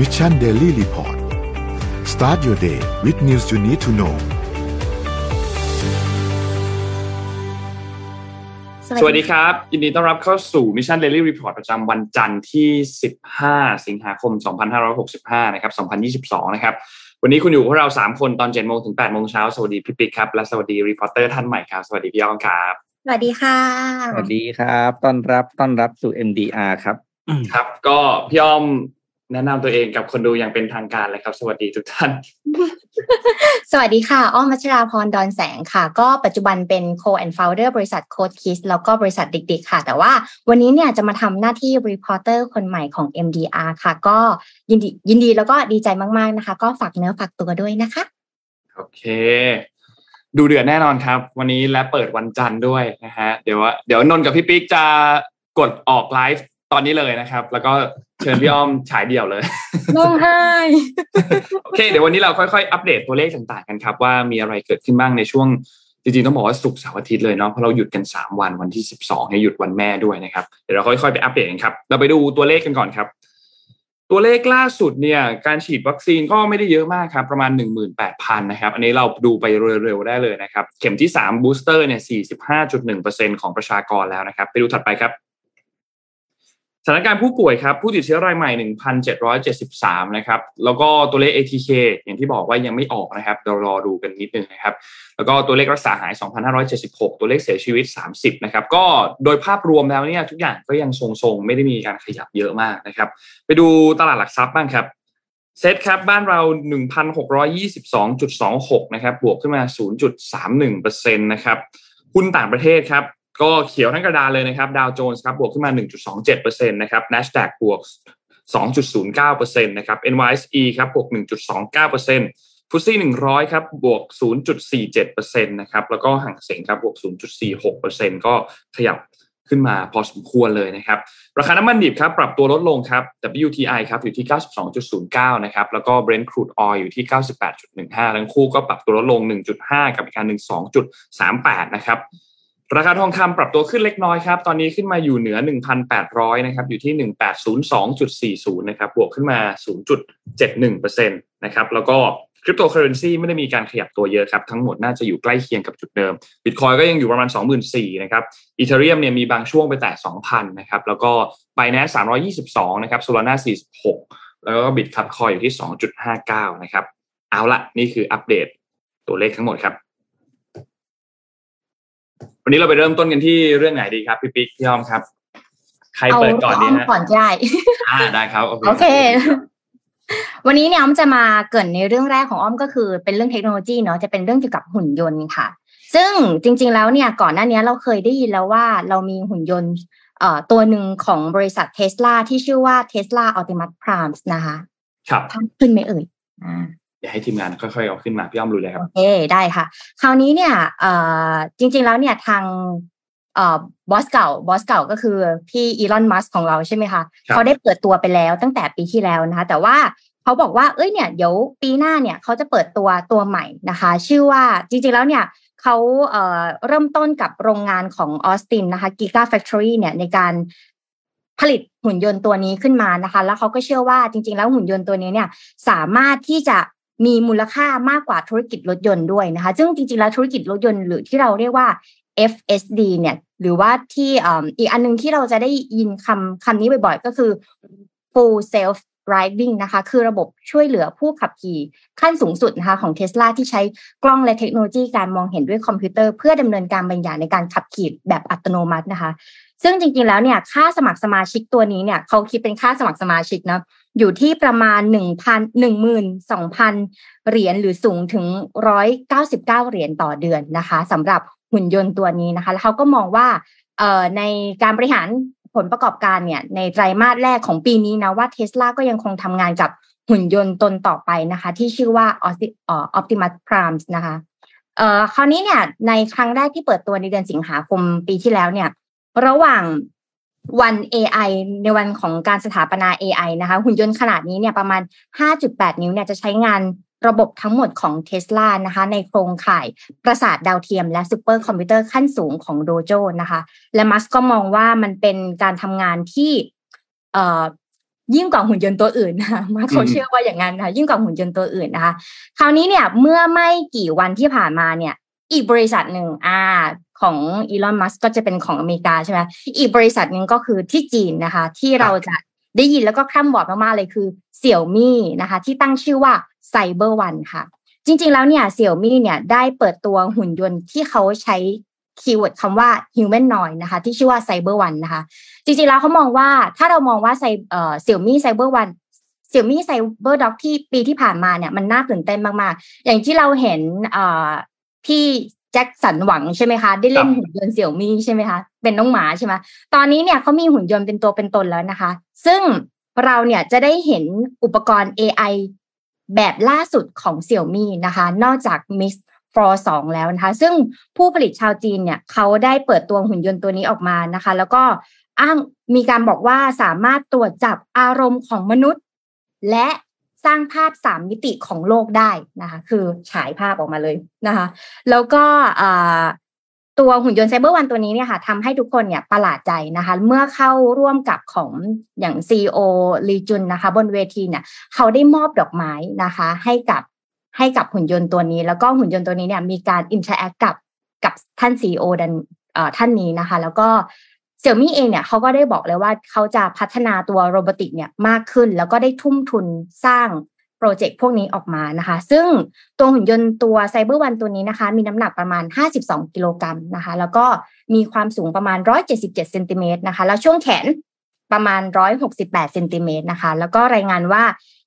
Mission Daily Report start your day with news you need to know สวัสดีครับ ยินดีต้อนรับเข้าสู่ Mission Daily Report ประจำวันจันทร์ที่ 15 สิงหาคม 2565 นะครับ 2022 นะครับ วันนี้คุณอยู่กับเรา 3 คนตอน 7 โมงถึง 8 โมงเช้า สวัสดีพี่ปิ๊กครับ และสวัสดี reporter ท่านใหม่ครับ สวัสดีพี่ยองครับ สวัสดีค่ะ สวัสดีครับ ต้อนรับ ต้อนรับสู่ MDR ครับ ครับ ก็พี่ยอม แนะนำตัวเองกับคนดูอย่างเป็นทางการเลยครับ สวัสดีทุกท่าน สวัสดีค่ะ อ้อมมัชราพรดอนแสงค่ะ ก็ปัจจุบันเป็น co and founder บริษัท Code Kiss แล้วก็บริษัทดิกๆค่ะ แต่ว่าวันนี้เนี่ยจะมาทำหน้าที่ reporter คนใหม่ของ MDR ค่ะ ก็ยินดียินดีแล้วก็ดีใจมากๆนะคะ ก็ฝากเนื้อฝากตัวด้วยนะคะ โอเค ดูเดือดแน่นอนครับ วันนี้และเปิดวันจันทร์ด้วยนะฮะเดี๋ยวว่าเดี๋ยวนนท์กับพี่ปิ๊กจะกดออกไลฟ์ ตอนนี้เลยนะครับ แล้วก็เชิญพี่อ้อมฉายเดี่ยวเลยร้องไห้โอเค เดี๋ยววันนี้เราค่อยๆ อัปเดตตัวเลขต่างๆกันครับ ว่ามีอะไรเกิดขึ้นบ้างในช่วงจริงๆต้องบอกว่าศุกร์เสาร์อาทิตย์เลยเนาะเพราะเราหยุดกัน 3 วันวันที่ 12เนี่ยหยุดวันแม่ด้วยนะครับเดี๋ยวเราค่อยๆไปอัปเดตกันครับ เราไปดูตัวเลขกันก่อนครับ ตัวเลขล่าสุดเนี่ยการฉีดวัคซีนก็ไม่ได้เยอะมากครับ ประมาณ 18,000นะครับอันนี้เราดูไปเร็วๆได้เลยนะครับ เข็มที่3บูสเตอร์เนี่ย45.1%ของประชากรแล้วนะครับ ไปดูถัดไปครับ สถานการณ์ผู้ป่วยครับผู้ติดเชื้อรายใหม่ 1,773 นะครับ แล้วก็ตัวเลข ATK อย่างที่บอกว่ายังไม่ออกนะครับเรารอดูกันนิดนึงนะครับ แล้วก็ตัวเลขรักษาหาย 2,576 ตัวเลขเสียชีวิต 30 นะครับ ก็โดยภาพรวมแล้วเนี่ยทุกอย่างก็ยังทรงๆ ไม่ได้มีการขยับเยอะมากนะครับ ไปดูตลาดหลักทรัพย์บ้างครับเซตครับบ้านเรา 1,622.26 นะครับ บวกขึ้นมา 0.31%นะครับหุ้นต่างประเทศครับ ก็เขียวทั้งกระดานเลยนะครับดาวโจนส์ครับบวกขึ้นมา 1.27%นะครับ NASDAQ บวก 2.09%นะครับ NYSE ครับบวก 1.29%ฟุตซี่100 ครับบวก 0.47%นะครับแล้วก็ห่างเสงครับบวก 0.46%ก็ขยับขึ้นมาพอสมควรเลยนะครับ ราคาน้ำมันดิบครับปรับตัวลดลงครับ WTI ครับอยู่ที่ 92.09 นะครับ แล้วก็ Brent crude oil อยู่ที่ 98.15 ทั้งคู่ก็ปรับตัวลดลง 1.5 กับอีกการหนึ่ง2.38 นะครับ ราคาทองคำปรับตัวขึ้นเล็กน้อยครับ ตอนนี้ขึ้นมาอยู่เหนือ 1,800 นะครับ อยู่ที่ 1802.40 นะครับ บวกขึ้นมา 0.71%นะครับ แล้วก็คริปโตเคอเรนซีไม่ได้มีการขยับตัวเยอะครับ ทั้งหมดน่าจะอยู่ใกล้เคียงกับจุดเดิมบิตคอยก็ยังอยู่ประมาณ 24,000นะครับอีเทเรียมเนี่ยมีบางช่วงไปแตะ2,000 นะครับ แล้วก็ b i n a n c e 322 นะครับ Solana 46 แล้วก็บิตคับคอยอยู่ที่ 2.59 นะครับ เอาละนี่คืออัปเดตตัวเลขทั้งหมดครับ วันนี้เราไปเริ่มต้นกันที่เรื่องไหนดีครับพี่ปิ๊กพี่ยอมครับ ใครเอาเปิดก่อนดีอ้อมฮะก่อนก็ได้อ่าได้ครับโอเค วันนี้เนี่ยอ้อมจะมาเกรินในเรื่องแรกของอ้อมก็คือ เป็นเรื่องเทคโนโลยีเนาะจะเป็นเรื่องเกี่ยวกับหุ่นยนต์ค่ะ ซึ่งจริง ๆ แล้วเนี่ยก่อนหน้านี้เราเคยได้ยินแล้วว่าเรามีหุ่นยนต์เอ่อตัวหนึ่งของบริษัทเทสลาที่ชื่อว่า Tesla Optimus Prime นะคะ ครับภาพขึ้นไหมเอ่ยอ่า เดี๋ยวให้ทีมงานค่อยๆเอาขึ้นมาพี่ยอมรู้เลยครับโอเคได้ค่ะ คราวนี้เนี่ยเอ่อจริง ๆแล้วเนี่ยทางเอ่อบอสเก่าบอสเก่าก็คือพี่อีลอนมัสของเราใช่ไหมคะครับเขาได้เปิดตัวไปแล้วตั้งแต่ปีที่แล้วนะคะ แต่ว่าเขาบอกว่าเอ้ยเนี่ยเดี๋ยวปีหน้าเนี่ยเขาจะเปิดตัวตัวใหม่นะคะ ชื่อว่าจริงๆแล้วเนี่ยเขาเอ่อเริ่มต้นกับโรงงานของออสตินนะคะ Giga Factory เนี่ยในการผลิตหุ่นยนต์ตัวนี้ขึ้นมานะคะ แล้วเขาก็เชื่อว่าจริง ๆ แล้วหุ่นยนต์ตัวนี้เนี่ยสามารถที่จะ มีมูลค่ามากกว่าธุรกิจรถยนต์ด้วยนะคะ ซึ่งจริงๆแล้วธุรกิจรถยนต์หรือที่เราเรียกว่า FSD เนี่ย หรือว่าที่อีกอันหนึงที่เราจะได้ยินคำคำนี้บ่อยๆ ก็คือ full self driving นะคะ คือระบบช่วยเหลือผู้ขับขี่ขั้นสูงสุดนะคะของ Tesla ที่ใช้กล้องและเทคโนโลยีการมองเห็นด้วยคอมพิวเตอร์เพื่อดำเนินการบางอย่างในการขับขี่แบบอัตโนมัตินะคะ ซึ่งจริงๆแล้วเนี่ยค่าสมัครสมาชิกตัวนี้เนี่ยเขาคิดเป็นค่าสมัครสมาชิกนะ อยู่ที่ประมาณ 1 0 0 0 12,000 เหรียญหรือสูงถึง 199 เหรียญต่อเดือนนะคะสำหรับหุ่นยนต์ตัวนี้นะคะ แล้วเขาก็มองว่าในการบริหารผลประกอบการเนี่ยในไตรมาสแรกของปีนี้นะว่าเทสลาก็ยังคงทำงานกับหุ่นยนต์ตนต่อไปนะคะ ที่ชื่อว่า Optimus Prime นะคะเอ่อคราวนี้เนี่ยในครั้งแรกที่เปิดตัวในเดือนสิงหาคมปีที่แล้วเนี่ย ระหว่าง วัน AI ในวันของการสถาปนา AI นะคะ หุ่นยนต์ขนาดนี้เนี่ยประมาณ 5.8 นิ้วเนี่ยจะใช้งานระบบทั้งหมดของ Tesla นะคะ ในโครงข่ายประสาทดาวเทียม และซูเปอร์คอมพิวเตอร์ขั้นสูงของโดโจนะคะ และมัสก็มองว่ามันเป็นการทำงานที่เอ่อยิ่งกว่าหุ่นยนต์ตัวอื่นนะคะมาเขาเชื่อว่าอย่างนั้นค่ะยิ่งกว่าหุ่นยนต์ตัวอื่นนะคะ คราวนี้เนี่ยเมื่อไม่กี่วันที่ผ่านมาเนี่ย อีกบริษัทหนึ่งอ่า ของอีลอนมัสก็จะเป็นของอเมริกาใช่ไหมอีกบริษัทหนึ่งก็คือที่จีนนะคะ ที่เราจะได้ยินแล้วก็คร่ำหวอดมากๆเลยคือเสี่ยวมี่นะคะ ที่ตั้งชื่อว่าไซเบอร์วันค่ะ จริง ๆ แล้วเนี่ยเสี่ยวมี่เนี่ยได้เปิดตัวหุ่นยนต์ที่เขาใช้ keyword คำว่า humanoid นะคะ ที่ชื่อว่าไซเบอร์วันนะคะ จริง ๆ แล้วเขามองว่าถ้าเรามองว่าไซเอ่อเสี่ยวมี่ไซเบอร์วันเสี่ยวมี่ไซเบอร์ด็อกที่ปีที่ผ่านมาเนี่ยมันน่าตื่นเต้นมาก ๆ อย่างที่เราเห็นเอ่อพี่แจ็คสันหวังใช่ไหมคะ ได้เล่นหุ่นยนต์เสี่ยวมี่ใช่ไหมคะ เป็นน้องหมาใช่ไหมตอนนี้เนี่ยเขามีหุ่นยนต์เป็นตัวเป็นตนแล้วนะคะ ซึ่งเราเนี่ยจะได้เห็นอุปกรณ์ AI แบบล่าสุดของเสี่ยวมี่นะคะ นอกจาก Mix f o r 2แล้วนะคะ ซึ่งผู้ผลิตชาวจีนเนี่ยเขาได้เปิดตัวหุ่นยนต์ตัวนี้ออกมานะคะ แล้วก็อ้างมีการบอกว่าสามารถตรวจจับอารมณ์ของมนุษย์ และ สร้างภาพสามมิติของโลกได้นะคะ คือฉายภาพออกมาเลยนะคะ แล้วก็ตัวหุ่นยนต์ไซเบอร์วันตัวนี้เนี่ยค่ะทำให้ทุกคนเนี่ยประหลาดใจนะคะ เมื่อเข้าร่วมกับของอย่าง CEO ลีจุนนะคะ บนเวทีเนี่ย เขาได้มอบดอกไม้นะคะ ให้กับให้กับหุ่นยนต์ตัวนี้ แล้วก็หุ่นยนต์ตัวนี้เนี่ยมีการ interact กับกับท่าน CEO ดันท่านนี้นะคะ แล้วก็ เสี่ยวมี่เองเนี่ยเขาก็ได้บอกเลยว่าเขาจะพัฒนาตัว robotic เนี่ยมากขึ้น แล้วก็ได้ทุ่มทุนสร้างโปรเจกต์พวกนี้ออกมานะคะ ซึ่งตัวหุ่นยนต์ตัวไซเบอร์วันตัวนี้นะคะ มีน้ำหนักประมาณ 52 กิโลกรัมนะคะ แล้วก็มีความสูงประมาณ 177เซนติเมตรนะคะ แล้วช่วงแขนประมาณ 168เซนติเมตรนะคะ แล้วก็รายงานว่า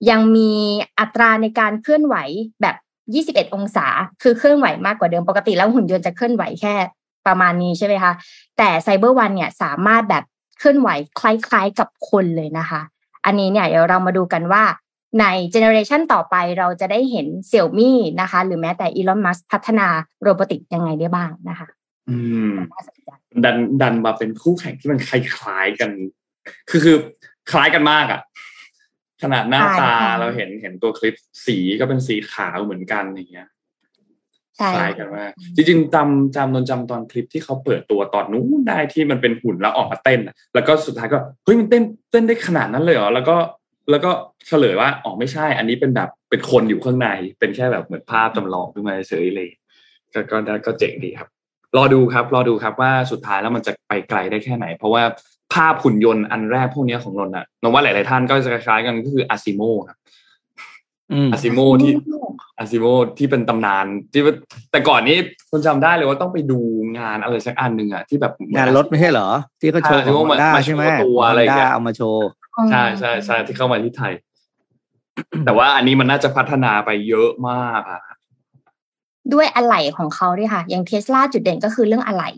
ยังมีอัตราในการเคลื่อนไหวแบบ 21 องศา คือเคลื่อนไหวมากกว่าเดิม ปกติแล้วหุ่นยนต์จะเคลื่อนไหวแค่ ประมาณนี้ใช่ไหมคะ แต่ไซเบอร์วันเนี่ยสามารถแบบเคลื่อนไหวคล้ายๆกับคนเลยนะคะ อันนี้เนี่ยเดี๋ยวเรามาดูกันว่าใน generation ต่อไปเราจะได้เห็นเสี่ยวมี่นะคะ หรือแม้แต่อีลอนมัสพัฒนา robotic ยังไงได้บ้างนะคะ อืม ดันดันมาเป็นคู่แข่งที่มันคล้ายๆกัน คือคือคล้ายกันมากอะขนาดหน้าตาเราเห็นเห็นตัวคลิปสีก็เป็นสีขาวเหมือนกันอย่างเงี้ย คล้ายกันมากจริงๆจำจำนนจำตอนคลิปที่เขาเปิดตัวตอนนู้นได้ที่มันเป็นหุ่นแล้วออกมาเต้นแล้วก็สุดท้ายก็เฮ้ยมันเต้นเต้นได้ขนาดนั้นเลยเหรอแล้วก็แล้วก็เฉลยว่าอ๋อไม่ใช่ อันนี้เป็นแบบเป็นคนอยู่ข้างใน เป็นแค่แบบเหมือนภาพจำลองขึ้นมาเฉยเลยก็ก็ก็เจ๋งดีครับ รอดูครับรอดูครับว่าสุดท้ายแล้วมันจะไปไกลได้แค่ไหน เพราะว่าภาพหุ่นยนต์อันแรกพวกนี้ของนนท์อะนนว่าหลาย ๆ ท่านก็จะคล้ายกันก็คืออาซิโมครับ อาซิโมที่อาซิโมที่เป็นตำนานที่แต่ก่อนนี้คนจำได้เลยว่าต้องไปดูงานอะไรสักอันหนึ่งอะที่แบบงานรถไม่ใช่เหรอ ที่เขาโชว์ของมาด้าใช่ไหมตัวอะไรเงี้ยเอามาโชว์ใช่ใช่ใช่ที่เข้ามาที่ไทย แต่ว่าอันนี้มันน่าจะพัฒนาไปเยอะมากอะด้วยอะไหล่ของเขาด้วยค่ะ อย่างเทสลาจุดเด่นก็คือเรื่องอะไหล่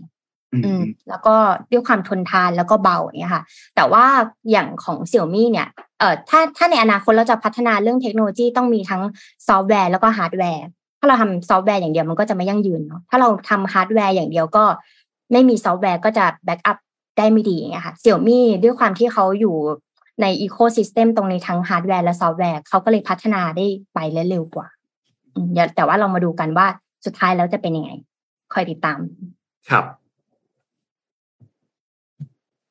อืมแล้วก็ด้วยความทนทานแล้วก็เบาอย่างเงี้ยค่ะ แต่ว่าอย่างของเสี่ยวมี่เนี่ยเอ่อถ้าถ้าในอนาคตเราจะพัฒนาเรื่องเทคโนโลยีต้องมีทั้งซอฟต์แวร์แล้วก็ฮาร์ดแวร์ ถ้าเราทำซอฟต์แวร์อย่างเดียวมันก็จะไม่ยั่งยืนเนาะถ้าเราทำฮาร์ดแวร์อย่างเดียวก็ ไม่มีซอฟต์แวร์ก็จะ backup ได้ไม่ดีอย่างเงี้ยค่ะเสี่ยวมี่ด้วยความที่เขาอยู่ใน ecosystem ตรงนี้ทั้งฮาร์ดแวร์และซอฟต์แวร์เขาก็เลยพัฒนาได้ไปและเร็วกว่าแต่ว่าเรามาดูกันว่าสุดท้ายแล้วจะเป็นยังไง คอยติดตาม ครับ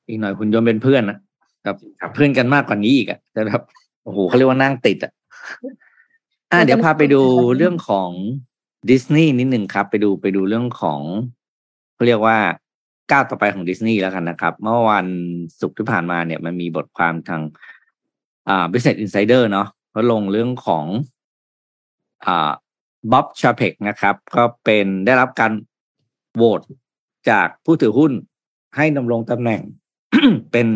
อีกหน่อยหุ่นยนต์เป็นเพื่อนนะครับเพื่อนกันมากกว่านี้อีกอะแต่แบบโอ้โหเขาเรียกว่านั่งติดอะอ่าเดี๋ยวพาไปดูเรื่องของดิสนีย์นิดหนึ่งครับ ไปดูไปดูเรื่องของเขาเรียกว่าก้าวต่อไปของดิสนีย์แล้วกันนะครับ เมื่อวันศุกร์ที่ผ่านมาเนี่ยมันมีบทความทางอ่า Business Insider เนาะเขาลงเรื่องของอ่าบ๊อบชาเพกนะครับ ก็เป็นได้รับการโหวตจากผู้ถือหุ้นให้ดำรงตำแหน่ง เป็น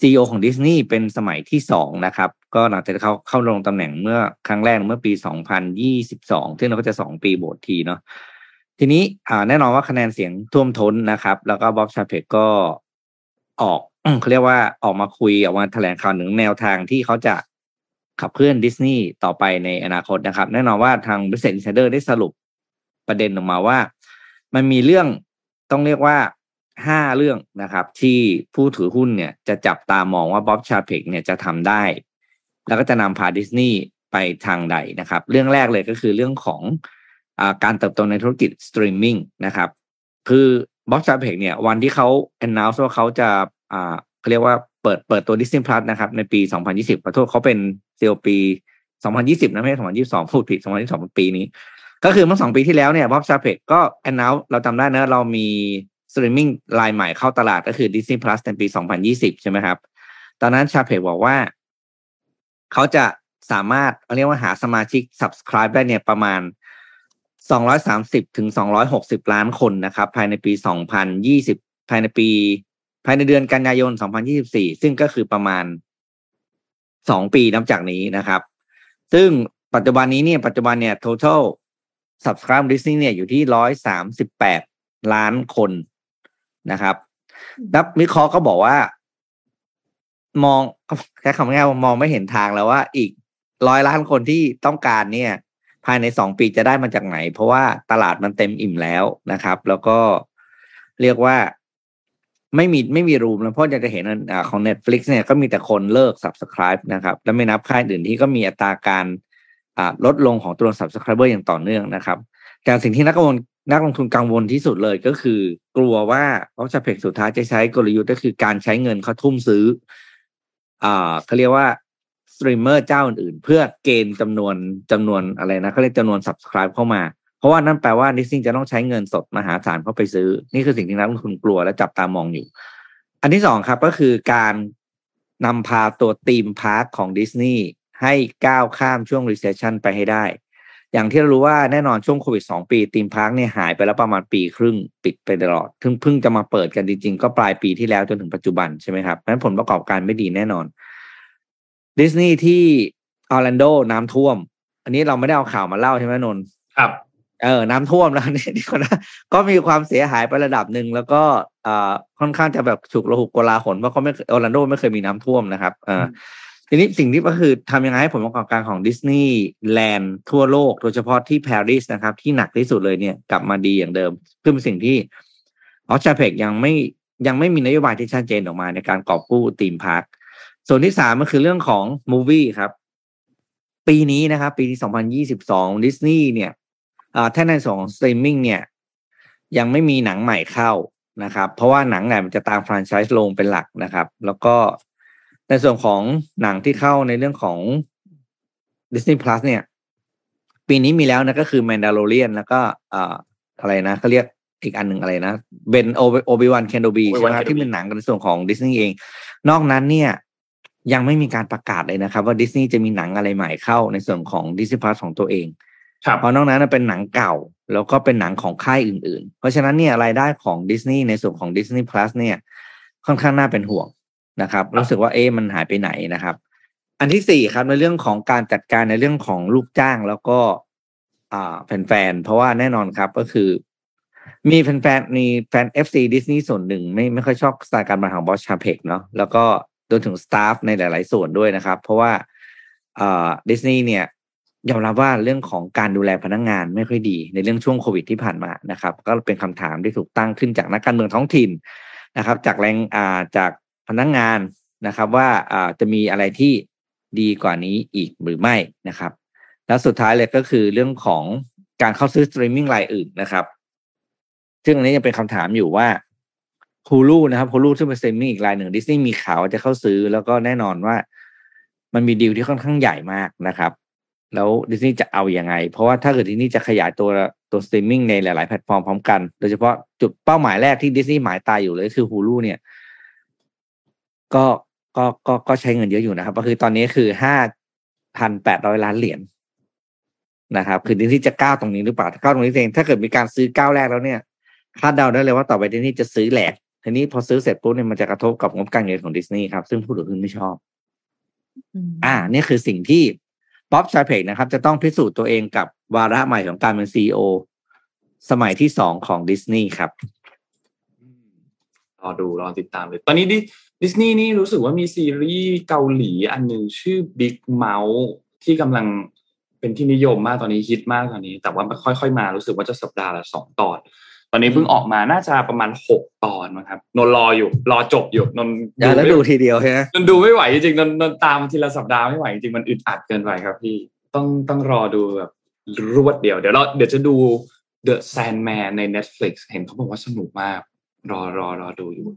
ซีอของดิสนีย์เป็นสมัยที่สองนะครับ ก็หลังจากเขาเข้าลงตำแหน่งเมื่อครั้งแรกเมื่อปีสองพันยี่สิบสองซึ่งเราก็จะสองปีโหวตทีเนาะทีนี้อ่าแน่นอนว่าคะแนนเสียงท่วมท้นนะครับ แล้วก็บ๊อบชาเพกก็ออกเขาเรียกว่าออกมาคุยออกมาแถลงข่าวหนึ่งแนวทางที่เขาจะขับเคลื่อนดิสนีย์ต่อไปในอนาคตนะครับ แน่นอนว่าทาง Business Insider ได้สรุปประเด็นออกมาว่า มันมีเรื่องต้องเรียกว่า ห้าเรื่องนะครับ ที่ผู้ถือหุ้นเนี่ยจะจับตามองว่าบ๊อบชาเพกเนี่ยจะทำได้ แล้วก็จะนำพาดิสนีย์ไปทางใดนะครับ เรื่องแรกเลยก็คือเรื่องของการเติบโตในธุรกิจสตรีมมิ่งนะครับ คือบ๊อบชาเพกเนี่ยวันที่เขา announce ว่าเขาจะเขาเรียกว่าเปิดเปิดตัว Disney Plus นะครับ ในปี 2020 ขอโทษเขาเป็นเซลปี 2020 นะไม่ใช่ 2022 พูดผิด 2022 ปีนี้ ก็คือเมื่อสองปีที่แล้วเนี่ยบ๊อบชาเพกก็ announce เราจำได้นะเรามี สตรีมมิ่งรายใหม่เข้าตลาดก็คือ Disney Plus ในปี 2020 ใช่ไหมครับ ตอนนั้นชาเพกบอกว่า เขาจะสามารถเรียกว่าหาสมาชิก subscribe ได้เนี่ยประมาณ 230ถึง260 ล้านคนนะครับ ภายในปี 2020 ภายในปี ภายในเดือนกันยายน 2024 ซึ่งก็คือประมาณ 2 ปีนับจากนี้นะครับ ซึ่งปัจจุบันนี้เนี่ยปัจจุบันเนี่ย total subscribe Disney เนี่ยอยู่ที่ 138 ล้านคน นะครับ นักวิเคราะห์ก็บอกว่า มองแค่คำง่ายว่ามองไม่เห็นทางแล้วว่า อีกร้อยล้านคนที่ต้องการเนี่ย ภายในสองปีจะได้มาจากไหน เพราะว่าตลาดมันเต็มอิ่มแล้วนะครับ แล้วก็เรียกว่าไม่มีไม่มี room แล้วเพราะจะจะเห็นอของ Netflix เนี่ยก็มีแต่คนเลิก Subscribe นะครับ แล้วไม่นับค่ายอื่นที่ก็มีอัตราการลดลงของตัว Subscriber อย่างต่อเนื่องนะครับการสิ่งที่นักลง นักลงทุนกังวลที่สุดเลยก็คือ กลัวว่าเขาจะเพกสุดท้ายจะใช้กลยุทธ์ก็คือการใช้เงินเขาทุ่มซื้ออ่าเขาเรียกว่าสตรีมเมอร์เจ้าอื่นๆ เพื่อเกณฑ์จำนวนจำนวนอะไรนะเขาเรียกจำนวน subscribe เข้ามา เพราะว่านั่นแปลว่าดิสนีย์จะต้องใช้เงินสดมหาศาลเข้าไปซื้อ นี่คือสิ่งที่นักลงทุนกลัวและจับตามองอยู่ อันที่สองครับก็คือการนำพาตัว theme park ของดิสนีย์ให้ก้าวข้ามช่วง recession ไปให้ได้ อย่างที่เรารู้ว่าแน่นอนช่วงโควิดสองปี theme park เนี่ยหายไปแล้วประมาณปีครึ่งปิดไปตลอดเพิ่งเพิ่งจะมาเปิดกันจริง ๆ ก็ปลายปีที่แล้วจนถึงปัจจุบันใช่ไหมครับนั้นผลประกอบการไม่ดีแน่นอน ดิสนีย์ที่ออร์แลนโดน้ำท่วม อันนี้เราไม่ได้เอาข่าวมาเล่าใช่ไหมนนครับเออน้ำท่วมแล้วนี่ดีกว่านะก็มีความเสียหายไประดับหนึ่งแล้วก็อ่าค่อนข้างจะแบบฉุกละหุกโกลาหลเพราะเขาไม่ออร์แลนโดไม่เคยมีน้ำท่วมนะครับอ่า ทีนี้สิ่งที่ก็คือทำยังไงให้ผลประกอบการของดิสนีย์แลนด์ทั่วโลก โดยเฉพาะที่ปารีสนะครับ ที่หนักที่สุดเลยเนี่ยกลับมาดีอย่างเดิมคือเป็นสิ่งที่ออสเตรเลียยังไม่ยังไม่มีนโยบายที่ชัดเจนออกมาในการกอบกู้ theme park ส่วนที่สามก็คือเรื่องของmovie ครับ ปีนี้นะครับ ปีที่สองพันยี่สิบสองดิสนีย์เนี่ยถ้าในส่วนของสตรีมมิ่งเนี่ย ยังไม่มีหนังใหม่เข้านะครับ เพราะว่าหนังใหญ่มันจะตามแฟรนไชส์ลงเป็นหลักนะครับ แล้วก็ ในส่วนของหนังที่เข้าในเรื่องของ Disney Plus เนี่ย ปีนี้มีแล้วนะก็คือ Mandalorian แล้วก็อะไรนะเขาเรียกอีกอันหนึ่งอะไรนะเบนโอบิวันเคนโดบีใช่ไหมที่เป็นหนังกันในส่วนของดิสนีย์เอง นอกนั้นเนี่ย ยังไม่มีการประกาศเลยนะครับ ว่าดิสนีย์จะมีหนังอะไรใหม่เข้าในส่วนของดิสนีย์พลัสของตัวเองเพราะนอกนั้นเป็นหนังเก่า แล้วก็เป็นหนังของค่ายอื่น ๆ เพราะฉะนั้นเนี่ยรายได้ของดิสนีย์ในส่วนของดิสนีย์พลัสเนี่ย ค่อนข้างน่าเป็นห่วง นะครับ รู้สึกว่าเอ๊มันหายไปไหนนะครับ อันที่สี่ครับในเรื่องของการจัดการในเรื่องของลูกจ้างแล้วก็อ่าแฟนๆเพราะว่าแน่นอนครับก็คือ มีแฟนๆมีแฟน FC ดิสนีย์ส่วนหนึ่งไม่ไม่ค่อยชอบสไตล์การบริหารของบอสชาเพกเนาะแล้วก็รวมถึง staff ในหลาย ๆ ส่วนด้วยนะครับ เพราะว่าดิสนีย์เนี่ยยอมรับว่าเรื่องของการดูแลพนักงานไม่ค่อยดี ในเรื่องช่วงโควิดที่ผ่านมานะครับ ก็เป็นคำถามที่ถูกตั้งขึ้นจากนักการเมืองท้องถิ่นนะครับ จากแรงอ่าจาก พนักงานนะครับว่าจะมีอะไรที่ดีกว่านี้อีกหรือไม่นะครับ แล้วสุดท้ายเลยก็คือเรื่องของการเข้าซื้อสตรีมมิ่งรายอื่นนะครับ ซึ่งอันนี้ยังเป็นคำถามอยู่ว่าฮูลูนะครับฮูลูซึ่งเป็นสตรีมมิ่งอีกรายหนึ่งดิสนีย์มีข่าวจะเข้าซื้อ แล้วก็แน่นอนว่า มันมีดีลที่ค่อนข้างใหญ่มากนะครับ แล้วดิสนีย์จะเอาอยัางไง เพราะว่าถ้าเกิดดิสนีย์จะขยายตัวตัวสตรีมมิ่งในหลาย ๆ แพลตฟอร์มพร้อมกัน โดยเฉพาะจุดเป้าหมายแรกที่ดิสนีย์หมายตาอยู่เลยคือฮูลูเนี่ย ก็ก็ก็ก็ใช้เงินเยอะอยู่นะครับ ก็คือตอนนี้คือห้าพันแปดร้อยล้านเหรียญนะครับ คือดิสนีย์จะก้าวตรงนี้หรือเปล่าก้าวตรงนี้เองถ้าเกิดมีการซื้อก้าวแรกแล้วเนี่ยคาดเดาได้เลยว่าต่อไปดิสนีย์จะซื้อแหลกทีนี้พอซื้อเสร็จปุ๊บเนี่ยมันจะกระทบกับงบการเงินของดิสนีย์ครับ ซึ่งผู้ถือหุ้นไม่ชอบ อ่านี่คือสิ่งที่ป๊อบชาเพกนะครับ จะต้องพิสูจน์ตัวเองกับวาระใหม่ของการเป็นซีอสมัยที่สองของดิสนีย์ครับรอดูรอติดตามเลย ตอนนี้ดิ สนีย์นี่รู้สึกว่ามีซีรีส์เกาหลีอันหนึ่งชื่อ Big Mouth ที่กำลังเป็นที่นิยมมากตอนนี้ฮิตมากตอนนี้ แต่ว่าค่อยๆมารู้สึกว่าจะสัปดาห์ละสองตอน ตอนนี้เพิ่งออกมาน่าจะประมาณหกตอนนะครับนนรออยู่ รอจบอยู่นนดูแล้วดูทีเดียวใช่ไหมนนดูไม่ไหวจริงนนนนตามทีละสัปดาห์ไม่ไหวจริงมันอึดอัดเกินไปครับพี่ต้องต้องรอดูแบบรวดเดียวเดี๋ยวเราเดี๋ยวจะดู The Sandman ใน Netflix เห็นเขาบอกว่าสนุกมาก รอรอรอดูอยู่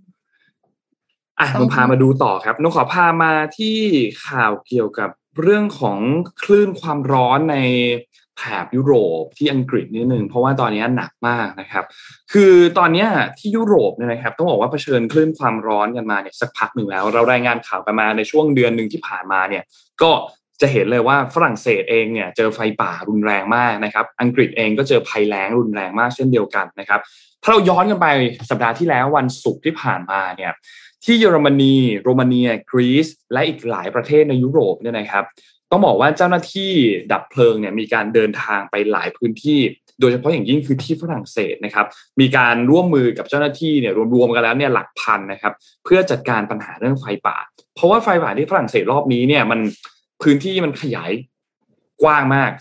อะนงพามาดูต่อครับนงขอพามาที่ข่าวเกี่ยวกับเรื่องของคลื่นความร้อนในแถบยุโรปที่อังกฤษนิดนึงเพราะว่าตอนนี้หนักมากนะครับ คือตอนนี้ที่ยุโรปเนี่ยนะครับต้องบอกว่าเผชิญคลื่นความร้อนกันมาเนี่ยสักพักหนึ่งแล้ว เรารายงานข่าวกันมาในช่วงเดือนหนึ่งที่ผ่านมาเนี่ยก็จะเห็นเลยว่าฝรั่งเศสเองเนี่ยเจอไฟป่ารุนแรงมากนะครับ อังกฤษเองก็เจอภัยแล้งรุนแรงมากเช่นเดียวกันนะครับถ้าเราย้อนกันไปสัปดาห์ที่แล้ววันศุกร์ที่ผ่านมาเนี่ย ที่เยอรมนีโรมาเนียกรีซและอีกหลายประเทศในยุโรปเนี่ยนะครับ ต้องบอกว่าเจ้าหน้าที่ดับเพลิงเนี่ยมีการเดินทางไปหลายพื้นที่ โดยเฉพาะอย่างยิ่งคือที่ฝรั่งเศสนะครับ มีการร่วมมือกับเจ้าหน้าที่เนี่ยรวมๆกันแล้วเนี่ยหลักพันนะครับ เพื่อจัดการปัญหาเรื่องไฟป่า เพราะว่าไฟป่าที่ฝรั่งเศสรอบนี้เนี่ยมันพื้นที่มันขยายกว้างมาก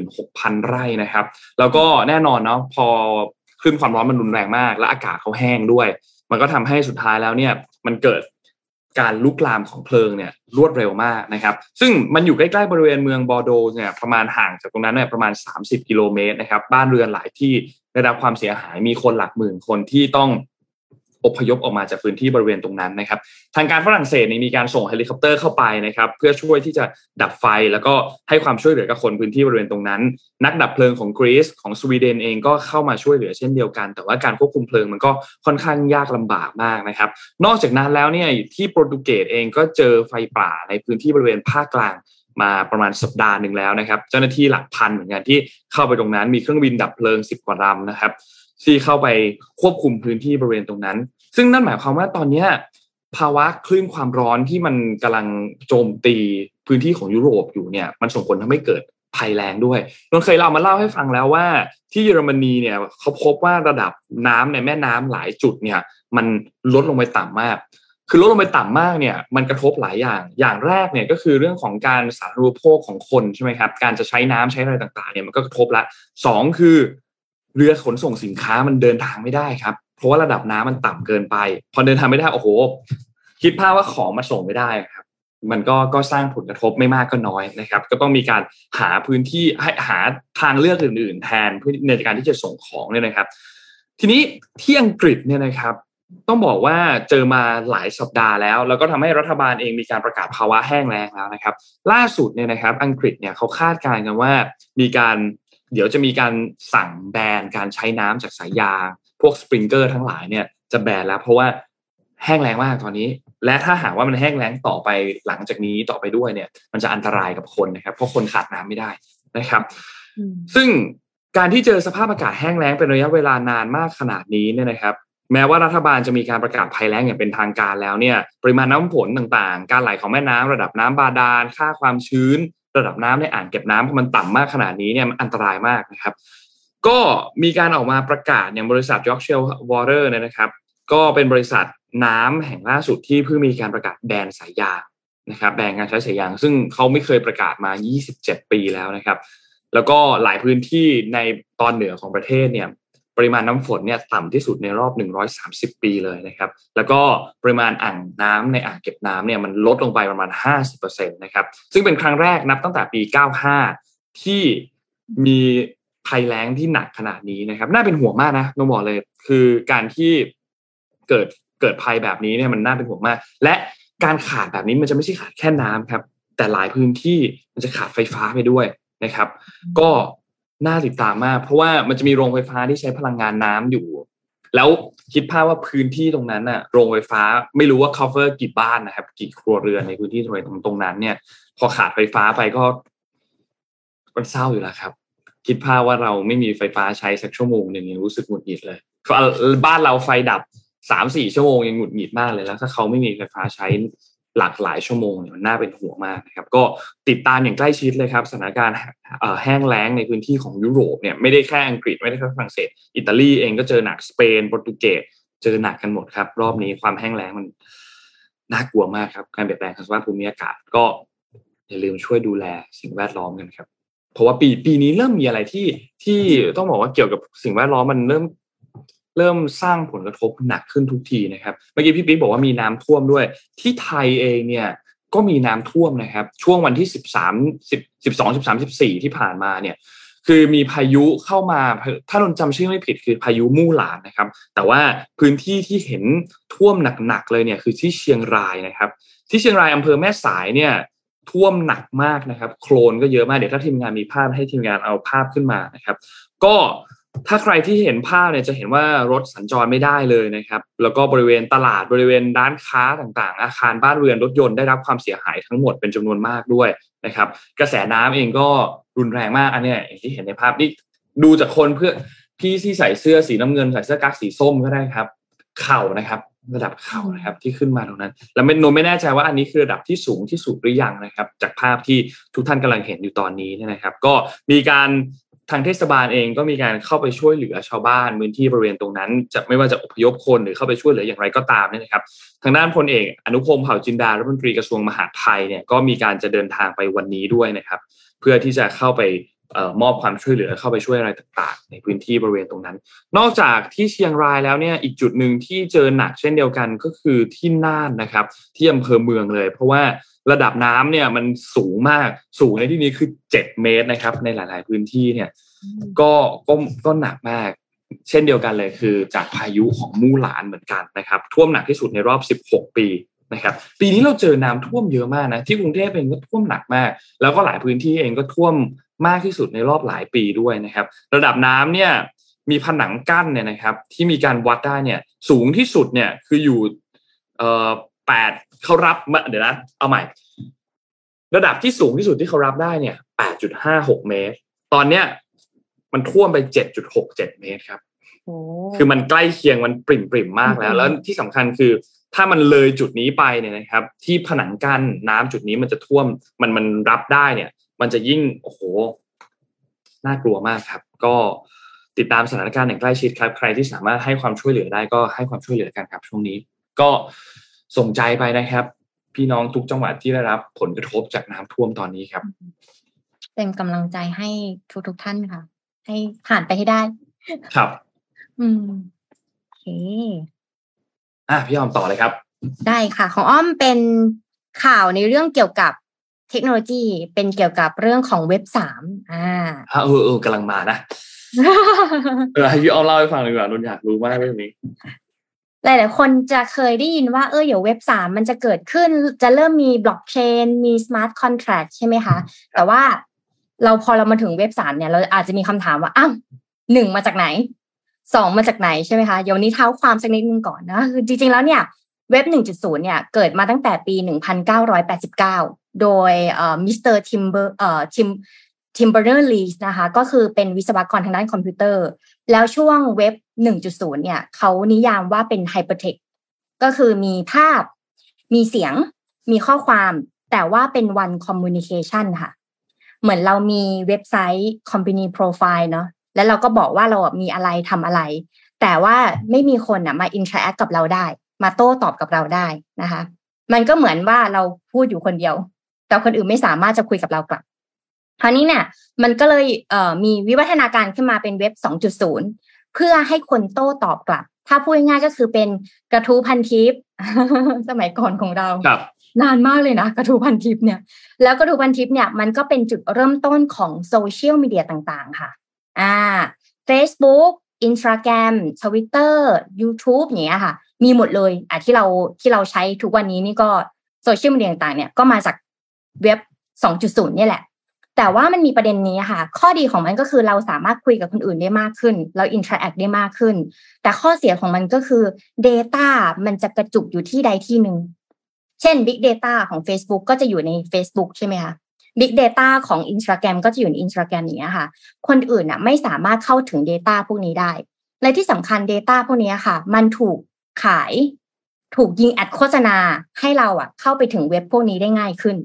46,000 ไร่นะครับ แล้วก็แน่นอนเนาะพอขึ้นความร้อนมันรุนแรงมาก และอากาศเขาแห้งด้วย มันก็ทำให้สุดท้ายแล้วเนี่ย มันเกิดการลุกลามของเพลิงเนี่ยรวดเร็วมากนะครับ ซึ่งมันอยู่ใกล้ๆบริเวณเมืองบอร์โดเนี่ยประมาณห่างจากตรงนั้นเนี่ยประมาณ 30 กิโลเมตรนะครับ บ้านเรือนหลายที่ได้รับความเสียหายมีคนหลักหมื่นคนที่ต้อง อพยพออกมาจากพื้นที่บริเวณตรงนั้นนะครับ ทางการฝรั่งเศสนี่มีการส่งเฮลิคอปเตอร์เข้าไปนะครับ เพื่อช่วยที่จะดับไฟแล้วก็ให้ความช่วยเหลือกับคนพื้นที่บริเวณตรงนั้น นักดับเพลิงของกรีซของสวีเดนเองก็เข้ามาช่วยเหลือเช่นเดียวกัน แต่ว่าการควบคุมเพลิงมันก็ค่อนข้างยากลำบากมากนะครับ นอกจากนั้นแล้วเนี่ยที่โปรตุเกสเองก็เจอไฟป่าในพื้นที่บริเวณภาคกลางมาประมาณสัปดาห์หนึ่งแล้วนะครับ เจ้าหน้าที่หลักพันเหมือนกันที่เข้าไปตรงนั้นมีเครื่องบินดับเพลิงสิบกว่าลำนะครับ ที่เข้าไปควบคุมพื้นที่บริเวณตรงนั้น ซึ่งนั่นหมายความว่าตอนนี้ภาวะคลื่นความร้อนที่มันกำลังโจมตีพื้นที่ของยุโรปอยู่เนี่ย มันส่งผลทำให้เกิดภัยแรงด้วยนนเคยเรามาเล่าให้ฟังแล้วว่า ที่เยอรมนีเนี่ยเขาพบว่าระดับน้ำในแม่น้ำหลายจุดเนี่ย มันลดลงไปต่ำมาก คือลดลงไปต่ำมากเนี่ย มันกระทบหลายอย่าง อย่างแรกเนี่ยก็คือเรื่องของการสาธารณูปโภคของคนใช่ไหมครับ การจะใช้น้ำใช้อะไรต่างๆเนี่ยมันก็กระทบละสองคือ เรือขนส่งสินค้ามันเดินทางไม่ได้ครับ เพราะว่าระดับน้ำมันต่ำเกินไป พอเดินทางไม่ได้โอ้โห คิดภาพว่าของมาส่งไม่ได้ครับ มันก็ก็สร้างผลกระทบไม่มากก็น้อยนะครับ ก็ต้องมีการหาพื้นที่ให้หาทางเลือกอื่น ๆ แทนเพื่อในการที่จะส่งของเนี่ยนะครับ ทีนี้ที่อังกฤษเนี่ยนะครับต้องบอกว่าเจอมาหลายสัปดาห์แล้ว แล้วก็ทำให้รัฐบาลเองมีการประกาศภาวะแห้งแล้งแล้วนะครับ ล่าสุดเนี่ยนะครับอังกฤษเนี่ยเขาคาดการณ์กันว่ามีการ เดี๋ยวจะมีการสั่งแบนการใช้น้ำจากสายยางพวกสปริงเกอร์ทั้งหลายเนี่ยจะแบนแล้ว เพราะว่าแห้งแล้งมากตอนนี้ และถ้าหากว่ามันแห้งแล้งต่อไปหลังจากนี้ต่อไปด้วยเนี่ย มันจะอันตรายกับคนนะครับ เพราะคนขาดน้ำไม่ได้นะครับ ซึ่งการที่เจอสภาพอากาศแห้งแล้งเป็นระยะเวลานานมากขนาดนี้เนี่ยนะครับ แม้ว่ารัฐบาลจะมีการประกาศภัยแล้งอย่างเป็นทางการแล้วเนี่ย ปริมาณน้ำฝนต่างๆ การไหลของแม่น้ำระดับน้ำบาดาลค่าความชื้น ระดับน้ำในอ่างเก็บน้ำมันต่ำมากขนาดนี้เนี่ยมันอันตรายมากนะครับ ก็มีการออกมาประกาศอย่างบริษัท Yorkshire Water เนี่ยนะครับ ก็เป็นบริษัทน้ำแห่งล่าสุดที่เพิ่งมีการประกาศแบนสายยางนะครับแบนการใช้สายยาง ซึ่งเขาไม่เคยประกาศมา 27 ปีแล้วนะครับ แล้วก็หลายพื้นที่ในตอนเหนือของประเทศเนี่ย ปริมาณน้ำฝนเนี่ยต่ำที่สุดในรอบ 130 ปีเลยนะครับ แล้วก็ปริมาณอ่างน้ำในอ่างเก็บน้ำเนี่ยมันลดลงไปประมาณ 50%นะครับ ซึ่งเป็นครั้งแรกนับตั้งแต่ปี 95 ที่มีภัยแล้งที่หนักขนาดนี้นะครับ น่าเป็นห่วงมากนะต้องบอกเลย คือการที่เกิดเกิดภัยแบบนี้เนี่ยมันน่าเป็นห่วงมาก และการขาดแบบนี้มันจะไม่ใช่ขาดแค่น้ำครับ แต่หลายพื้นที่มันจะขาดไฟฟ้าไปด้วยนะครับ ก็ น่าติดตามมาก เพราะว่ามันจะมีโรงไฟฟ้าที่ใช้พลังงานน้ำอยู่ แล้วคิดภาพว่าพื้นที่ตรงนั้นน่ะ โรงไฟฟ้าไม่รู้ว่า cover กี่บ้านนะครับ กี่ครัวเรือนในพื้นที่ตรงตรงนั้น เนี่ย พอขาดไฟฟ้าไปก็มันเศร้าอยู่แล้วครับ คิดภาพว่าเราไม่มีไฟฟ้าใช้สักชั่วโมงหนึ่งยังรู้สึกหงุดหงิดเลยบ้านเราไฟดับสามสี่ชั่วโมงยังหงุดหงิดมากเลยแล้ว ถ้าเขาไม่มีไฟฟ้าใช้ หลากหลายชั่วโมงเนี่ยมันน่าเป็นห่วงมากนะครับก็ติดตามอย่างใกล้ชิดเลยครับสถานการณ์แห้งแล้งในพื้นที่ของยุโรปเนี่ยไม่ได้แค่อังกฤษไม่ได้แค่ฝรั่งเศส อิตาลีเองก็เจอหนักสเปนโปรตุเกสเจอหนักกันหมดครับ รอบนี้ความแห้งแล้งมันน่ากลัวมากครับการเปลี่ยนแปลงสภาพภูมิอากาศก็อย่าลืมช่วยดูแลสิ่งแวดล้อมกันครับ เพราะว่าปีปีนี้เริ่มมีอะไรที่ที่ต้องบอกว่าเกี่ยวกับสิ่งแวดล้อมมันเริ่ม เริ่มสร้างผลกระทบหนักขึ้นทุกทีนะครับเมื่อกี้พี่ปิ๊กบอกว่ามีน้ำท่วมด้วย ที่ไทยเองเนี่ยก็มีน้ำท่วมนะครับ ช่วงวันที่สิบสามสิบสองสิบสามสิบสี่ที่ผ่านมาเนี่ยคือมีพายุเข้ามาถ้านนจำชื่อไม่ผิดคือพายุมู่หลานนะครับ แต่ว่าพื้นที่ที่เห็นท่วมหนักๆเลยเนี่ยคือที่เชียงรายนะครับ ที่เชียงรายอำเภอแม่สายเนี่ยท่วมหนักมากนะครับ โคลนก็เยอะมากเดี๋ยวถ้าทีมงานมีภาพให้ทีมงานเอาภาพขึ้นมานะครับ ก็ ถ้าใครที่เห็นภาพเนี่ยจะเห็นว่ารถสัญจรไม่ได้เลยนะครับ แล้วก็บริเวณตลาดบริเวณร้านค้าต่างๆ อาคารบ้านเรือนรถยนต์ได้รับความเสียหายทั้งหมดเป็นจำนวนมากด้วยนะครับ กระแสน้ำเองก็รุนแรงมากอันนี้อย่างที่เห็นในภาพนี่ดูจากคนเพื่อพี่ที่ใส่เสื้อสีน้ำเงินใส่เสื้อกั๊กสีส้มก็ได้ครับ เข่านะครับระดับเข่านะครับที่ขึ้นมาตรงนั้น แล้วเมนนไม่แน่ใจว่าอันนี้คือระดับที่สูงที่สุดหรือยังนะครับ จากภาพที่ทุกท่านกำลังเห็นอยู่ตอนนี้นะครับ ก็มีการ ทางเทศบาลเองก็มีการเข้าไปช่วยเหลือชาวบ้านพื้นที่บริเวณตรงนั้น จะไม่ว่าจะอพยพคนหรือเข้าไปช่วยเหลืออย่างไรก็ตามเนี่ยนะครับ ทางด้านพลเอก อนุพงศ์เผ่าจินดารัฐมนตรีกระทรวงมหาดไทยเนี่ยก็มีการจะเดินทางไปวันนี้ด้วยนะครับ เพื่อที่จะเข้าไปมอบความช่วยเหลือเข้าไปช่วยอะไรต่างๆ ในพื้นที่บริเวณตรงนั้น นอกจากที่เชียงรายแล้วเนี่ยอีกจุดหนึ่งที่เจอหนักเช่นเดียวกันก็คือที่น่านนะครับ ที่อำเภอเมืองเลย เพราะว่า ระดับน้ำเนี่ยมันสูงมากสูงในที่นี้คือเจ็ดเมตรนะครับ ในหลาย ๆ พื้นที่เนี่ย ก็ก็ก็หนักมาก เช่นเดียวกันเลยคือ จากพายุของมู่หลานเหมือนกันนะครับ ท่วมหนักที่สุดในรอบ 16 ปีนะครับ ปีนี้เราเจอน้ำท่วมเยอะมากนะที่กรุงเทพเองก็ท่วมหนักมาก แล้วก็หลายพื้นที่เองก็ท่วมมากที่สุดในรอบหลายปีด้วยนะครับ ระดับน้ำเนี่ยมีผนังกั้นเนี่ยนะครับ ที่มีการวัดได้เนี่ย สูงที่สุดเนี่ยคืออยู่เอ่อแปด เขารับเดี๋ยวนะ เอาใหม่ ระดับที่สูงที่สุดที่เขารับได้เนี่ยแปดจุดห้าหกเมตร ตอนเนี้ย มันท่วมไปเจ็ดจุดหกเจ็ดเมตรครับคือมันใกล้เคียงมันปริ่มปริ่มมากแล้ว แล้วที่สำคัญคือถ้ามันเลยจุดนี้ไปเนี่ยนะครับ ที่ผนังกั้นน้ำจุดนี้มันจะท่วมมันมันรับได้เนี่ย มันจะยิ่งโอ้โหน่ากลัวมากครับ ก็ติดตามสถานการณ์อย่างใกล้ชิดครับ ใครที่สามารถให้ความช่วยเหลือได้ก็ให้ความช่วยเหลือกันครับช่วงนี้ ก็ ส่งใจไปนะครับ พี่น้องทุกจังหวัดที่ได้รับผลกระทบจากน้ำท่วมตอนนี้ครับ เป็นกำลังใจให้ทุกทุกท่านค่ะ ให้ผ่านไปให้ได้ ครับ อืมโอเคอะพี่อ้อมต่อเลยครับ ได้ค่ะ ของอ้อมเป็นข่าวในเรื่องเกี่ยวกับเทคโนโลยีเป็นเกี่ยวกับเรื่องของเว็บสามอ่าเออเออกำลังมานะเออให้พี่อ้อมเล่าให้ฟังดีกว่านนอยากรู้มากเรื่องนี้ หลายๆคนจะเคยได้ยินว่าเออเดี๋ยวเว็บสามมันจะเกิดขึ้นจะเริ่มมีบล็อกเชนมี smart contract ใช่ไหมคะ แต่ว่าเราพอเรามาถึงเว็บสามเนี่ย เราอาจจะมีคำถามว่าอ้าวหนึ่งมาจากไหนสองมาจากไหนใช่ไหมคะเดี๋ยวนี้เท้าความสักนิดนึงก่อนนะคือจริงๆแล้วเนี่ยเว็บ 1.0 เนี่ย เกิดมาตั้งแต่ปี 1989 โดยมิสเตอร์ทิมเบอร์เอ่อทิม ทิมเบอร์เนอร์ลีสนะคะก็คือเป็นวิศวกรทางด้านคอมพิวเตอร์ แล้วช่วงเว็บ 1.0 เนี่ยเขานิยามว่าเป็น hypertextก็คือมีภาพ มีเสียง มีข้อความ แต่ว่าเป็น one communication ค่ะ เหมือนเรามีเว็บไซต์ company profile เนาะแล้วเราก็บอกว่าเรามีอะไรทำอะไร แต่ว่าไม่มีคนอะมา interact กับเราได้ มาโต้ตอบกับเราได้นะคะ มันก็เหมือนว่าเราพูดอยู่คนเดียว แต่คนอื่นไม่สามารถจะคุยกับเรากลับ คราวนี้เนี่ยมันก็เลยเอ่อมีวิวัฒนาการขึ้นมาเป็นเว็บ 2.0 เพื่อให้คนโต้ตอบกลับ ถ้าพูดง่ายก็คือเป็นกระทู้พันทิป สมัยก่อนของเรานานมากเลยนะกระทู้พันทิปเนี่ย แล้วกระทู้พันทิปเนี่ยมันก็เป็นจุดเริ่มต้นของโซเชียลมีเดียต่างๆ ค่ะอ่า Facebook Instagram Twitter YouTube อย่างเงี้ยค่ะ มีหมดเลยอะที่เราที่เราใช้ทุกวันนี้นี่ก็โซเชียลมีเดียต่างๆเนี่ยก็มาจากเว็บ 2.0 เนี่ยแหละ แต่ว่ามันมีประเด็นนี้ค่ะ ข้อดีของมันก็คือเราสามารถคุยกับคนอื่นได้มากขึ้น เรา interact ได้มากขึ้น แต่ข้อเสียของมันก็คือ Data มันจะกระจุกอยู่ที่ใดที่หนึ่ง เช่น Big Data ของ Facebook ก็จะอยู่ใน Facebook ใช่ไหมคะ Big Data ของ Instagram ก็จะอยู่ใน Instagram อย่างเงี้ยค่ะ คนอื่นอะไม่สามารถเข้าถึง Data พวกนี้ได้ และที่สำคัญ Data พวกนี้ค่ะ มันถูกขาย ถูกยิง ad โฆษณาให้เราอะเข้าไปถึงเว็บพวกนี้ได้ง่ายขึ้น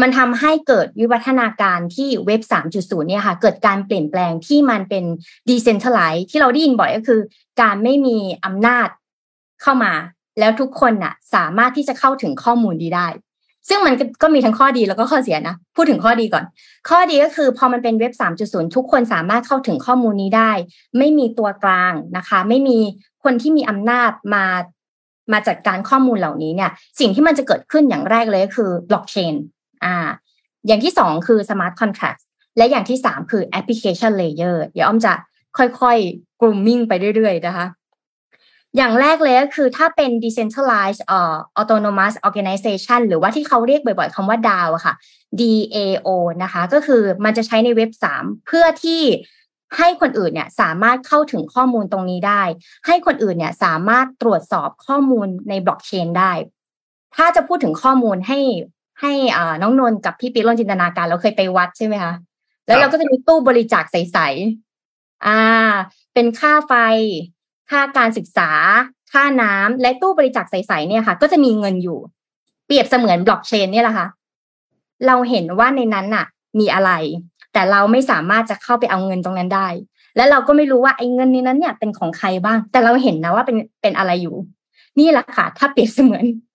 มันทำให้เกิดวิวัฒนาการที่เว็บ 3.0 เนี่ยค่ะ เกิดการเปลี่ยนแปลงที่มันเป็น decentralized ที่เราได้ยินบ่อยก็คือ การไม่มีอำนาจเข้ามา แล้วทุกคนน่ะ สามารถที่จะเข้าถึงข้อมูลดีได้ ซึ่งมันก็มีทั้งข้อดีแล้วก็ข้อเสียนะ พูดถึงข้อดีก่อน ข้อดีก็คือพอมันเป็นเว็บ 3.0 ทุกคนสามารถเข้าถึงข้อมูลนี้ได้ ไม่มีตัวกลางนะคะ ไม่มีคนที่มีอำนาจมามาจัดการข้อมูลเหล่านี้เนี่ย สิ่งที่มันจะเกิดขึ้นอย่างแรกเลยก็คือบล็อกเชน อ่า อย่างที่สองคือ smart contract และอย่างที่สามคือ application layer เดี๋ยวอ้อมจะค่อยๆ grooming ไปเรื่อยๆ นะคะ อย่างแรกเลยก็คือถ้าเป็น decentralized uh, autonomous organization หรือว่าที่เขาเรียกบ่อยๆคำว่า DAO ค่ะ DAO นะคะ ก็คือมันจะใช้ในเว็บ3เพื่อที่ให้คนอื่นเนี่ยสามารถเข้าถึงข้อมูลตรงนี้ได้ ให้คนอื่นเนี่ยสามารถตรวจสอบข้อมูลในบล็อกเชนได้ ถ้าจะพูดถึงข้อมูลให้ ให้อ่าน้องนนท์กับพี่ปิ๊กลองจินตนาการเราเคยไปวัดใช่ไหมคะแล้วเราก็จะมีตู้บริจาคใสๆอ่า เป็นค่าไฟ ค่าการศึกษา ค่าน้ำและตู้บริจาคใสๆเนี่ยค่ะ ก็จะมีเงินอยู่ เปรียบเสมือนบล็อกเชนเนี่ยแหละค่ะ เราเห็นว่าในนั้นน่ะ มีอะไร แต่เราไม่สามารถจะเข้าไปเอาเงินตรงนั้นได้ และเราก็ไม่รู้ว่าไอ้เงินในนั้นเนี่ยเป็นของใครบ้าง แต่เราเห็นนะว่าเป็นเป็นอะไรอยู่ นี่แหละค่ะ ถ้าเปรียบเสมือนเอ่อ